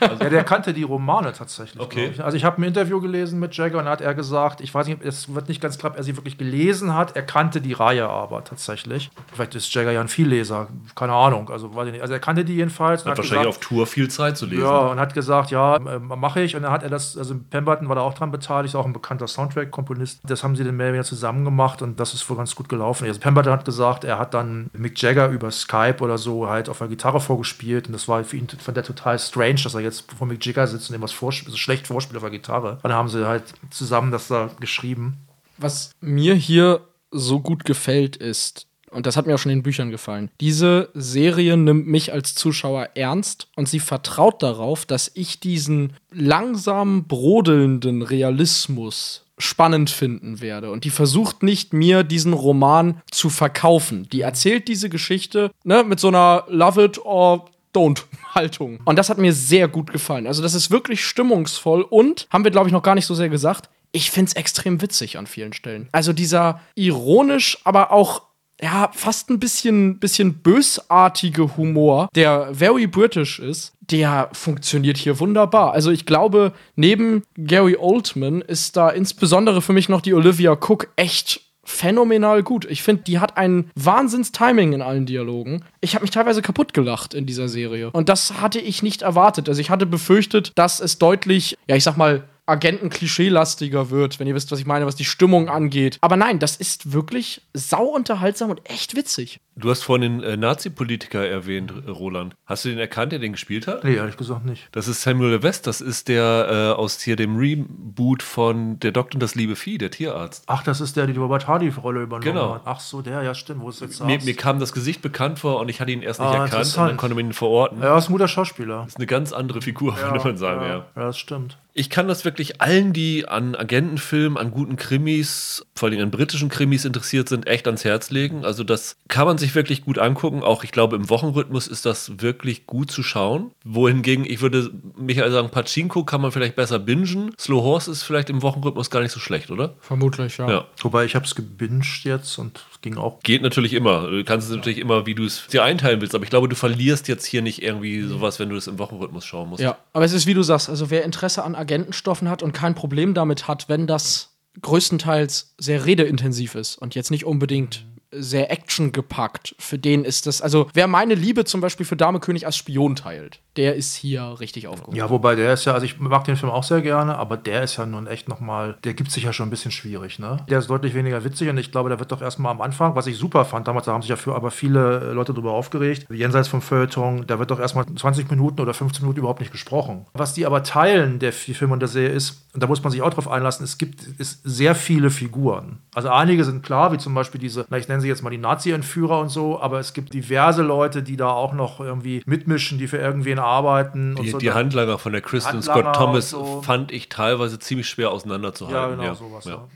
Ja, der kannte die Romane tatsächlich. Okay. ich. Also ich habe ein Interview gelesen mit Jagger und da hat er gesagt, ich weiß nicht, es wird nicht ganz klar, ob er sie wirklich gelesen hat. Er kannte die Reihe aber tatsächlich. Vielleicht ist Jagger ja ein Vielleser, keine Ahnung. Also weiß ich nicht. Also er kannte die jedenfalls. Hat hat wahrscheinlich gesagt, auf Tour viel Zeit zu lesen. Ja, und hat gesagt, ja, äh, mache ich. Und dann hat er das, also Pemberton war da auch dran beteiligt, auch ein bekannter Soundtrack-Komponist. Das haben sie dann mehr oder weniger zusammen gemacht und das ist wohl ganz gut gelaufen. Also Pemberton hat gesagt, er hat dann Mick Jagger über Skype oder so halt auf der Gitarre vorgespielt und das war für ihn von der total strange, dass er jetzt vor Mick Jagger sitzt und ihm was vorspielt, so schlecht vorspielt auf der Gitarre. Und dann haben sie halt zusammen das da geschrieben. Was mir hier so gut gefällt, ist, und das hat mir auch schon in den Büchern gefallen, diese Serie nimmt mich als Zuschauer ernst und sie vertraut darauf, dass ich diesen langsam brodelnden Realismus spannend finden werde. Und die versucht nicht, mir diesen Roman zu verkaufen. Die erzählt diese Geschichte ne, mit so einer Love it or don't Haltung. Und das hat mir sehr gut gefallen. Also das ist wirklich stimmungsvoll und, haben wir glaube ich noch gar nicht so sehr gesagt, ich finde es extrem witzig an vielen Stellen. Also dieser ironisch, aber auch ja, fast ein bisschen, bisschen bösartige Humor, der very British ist, der funktioniert hier wunderbar. Also ich glaube, neben Gary Oldman ist da insbesondere für mich noch die Olivia Cook echt phänomenal gut. Ich finde, die hat ein Wahnsinns-Timing in allen Dialogen. Ich habe mich teilweise kaputt gelacht in dieser Serie. Und das hatte ich nicht erwartet. Also ich hatte befürchtet, dass es deutlich, ja, ich sag mal, Agenten-Klischee-lastiger wird, wenn ihr wisst, was ich meine, was die Stimmung angeht. Aber nein, das ist wirklich sau unterhaltsam und echt witzig. Du hast vorhin den äh, Nazi-Politiker erwähnt, äh, Roland. Hast du den erkannt, der den gespielt hat? Nee, ehrlich gesagt nicht. Das ist Samuel West, das ist der äh, aus hier dem Reboot von Der Doktor und das liebe Vieh, der Tierarzt. Ach, das ist der, der die Robert Hardy-Rolle übernommen Genau. hat. Ach so, der, ja stimmt, wo es jetzt Mir, mir kam das Gesicht bekannt vor und ich hatte ihn erst nicht Ah, erkannt und dann konnte man ihn verorten. Ja, ist ein guter Schauspieler. Das ist eine ganz andere Figur, würde man sagen, ja. ja, das stimmt. Ich kann das wirklich allen, die an Agentenfilmen, an guten Krimis, vor allem an britischen Krimis interessiert sind, echt ans Herz legen. Also das kann man sich wirklich gut angucken. Auch ich glaube, im Wochenrhythmus ist das wirklich gut zu schauen. Wohingegen, ich würde Michael sagen, Pachinko kann man vielleicht besser bingen. Slow Horse ist vielleicht im Wochenrhythmus gar nicht so schlecht, oder? Vermutlich, ja. Ja. Wobei ich habe es gebinged jetzt und es ging auch. Geht natürlich immer. Du kannst es natürlich immer, wie du es dir einteilen willst. Aber ich glaube, du verlierst jetzt hier nicht irgendwie sowas, wenn du das im Wochenrhythmus schauen musst. Ja, aber es ist wie du sagst, also wer Interesse an Agentenstoffen hat und kein Problem damit hat, wenn das größtenteils sehr redeintensiv ist und jetzt nicht unbedingt sehr actiongepackt, für den ist das, also wer meine Liebe zum Beispiel für Dame König als Spion teilt, der ist hier richtig aufgehoben. Ja, wobei der ist ja, also ich mag den Film auch sehr gerne, aber der ist ja nun echt nochmal, der gibt sich ja schon ein bisschen schwierig, ne? Der ist deutlich weniger witzig und ich glaube, der wird doch erstmal am Anfang, was ich super fand, damals da haben sich ja für aber viele Leute drüber aufgeregt, jenseits vom Feuilleton, da wird doch erstmal 20 Minuten oder 15 Minuten überhaupt nicht gesprochen. Was die aber teilen, der Film und der Serie ist, und da muss man sich auch drauf einlassen, es gibt ist sehr viele Figuren. Also einige sind klar, wie zum Beispiel diese, na, ich nenne sie jetzt mal die Nazi-Entführer und so, aber es gibt diverse Leute, die da auch noch irgendwie mitmischen, die für irgendwen arbeiten und Die, so. die Handlanger von der Kristen Handlanger Scott Thomas so. fand ich teilweise ziemlich schwer auseinanderzuhalten. Ja, genau, sowas. Ja. Ja.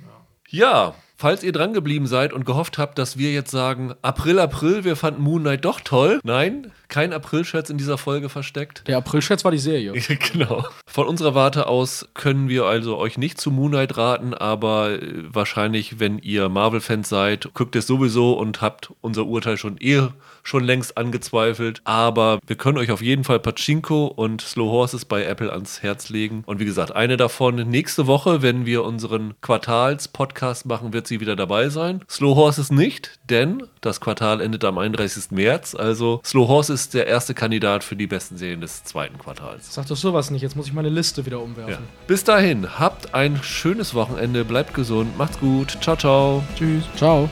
Ja, falls ihr dran geblieben seid und gehofft habt, dass wir jetzt sagen, April, April, wir fanden Moon Knight doch toll. Nein, kein April-Scherz in dieser Folge versteckt. Der Aprilscherz war die Serie. genau. Von unserer Warte aus können wir also euch nicht zu Moon Knight raten, aber äh, wahrscheinlich, wenn ihr Marvel-Fans seid, guckt es sowieso und habt unser Urteil schon eh schon längst angezweifelt. Aber wir können euch auf jeden Fall Pachinko und Slow Horses bei Apple ans Herz legen. Und wie gesagt, eine davon nächste Woche, wenn wir unseren Quartals-Podcast machen, wird sie wieder dabei sein. Slow Horses nicht, denn das Quartal endet am 31. März. Also Slow Horse ist der erste Kandidat für die besten Serien des zweiten Quartals. Sag doch sowas nicht, jetzt muss ich meine Liste wieder umwerfen. Ja. Bis dahin, habt ein schönes Wochenende, bleibt gesund, macht's gut, ciao, ciao. Tschüss. Ciao.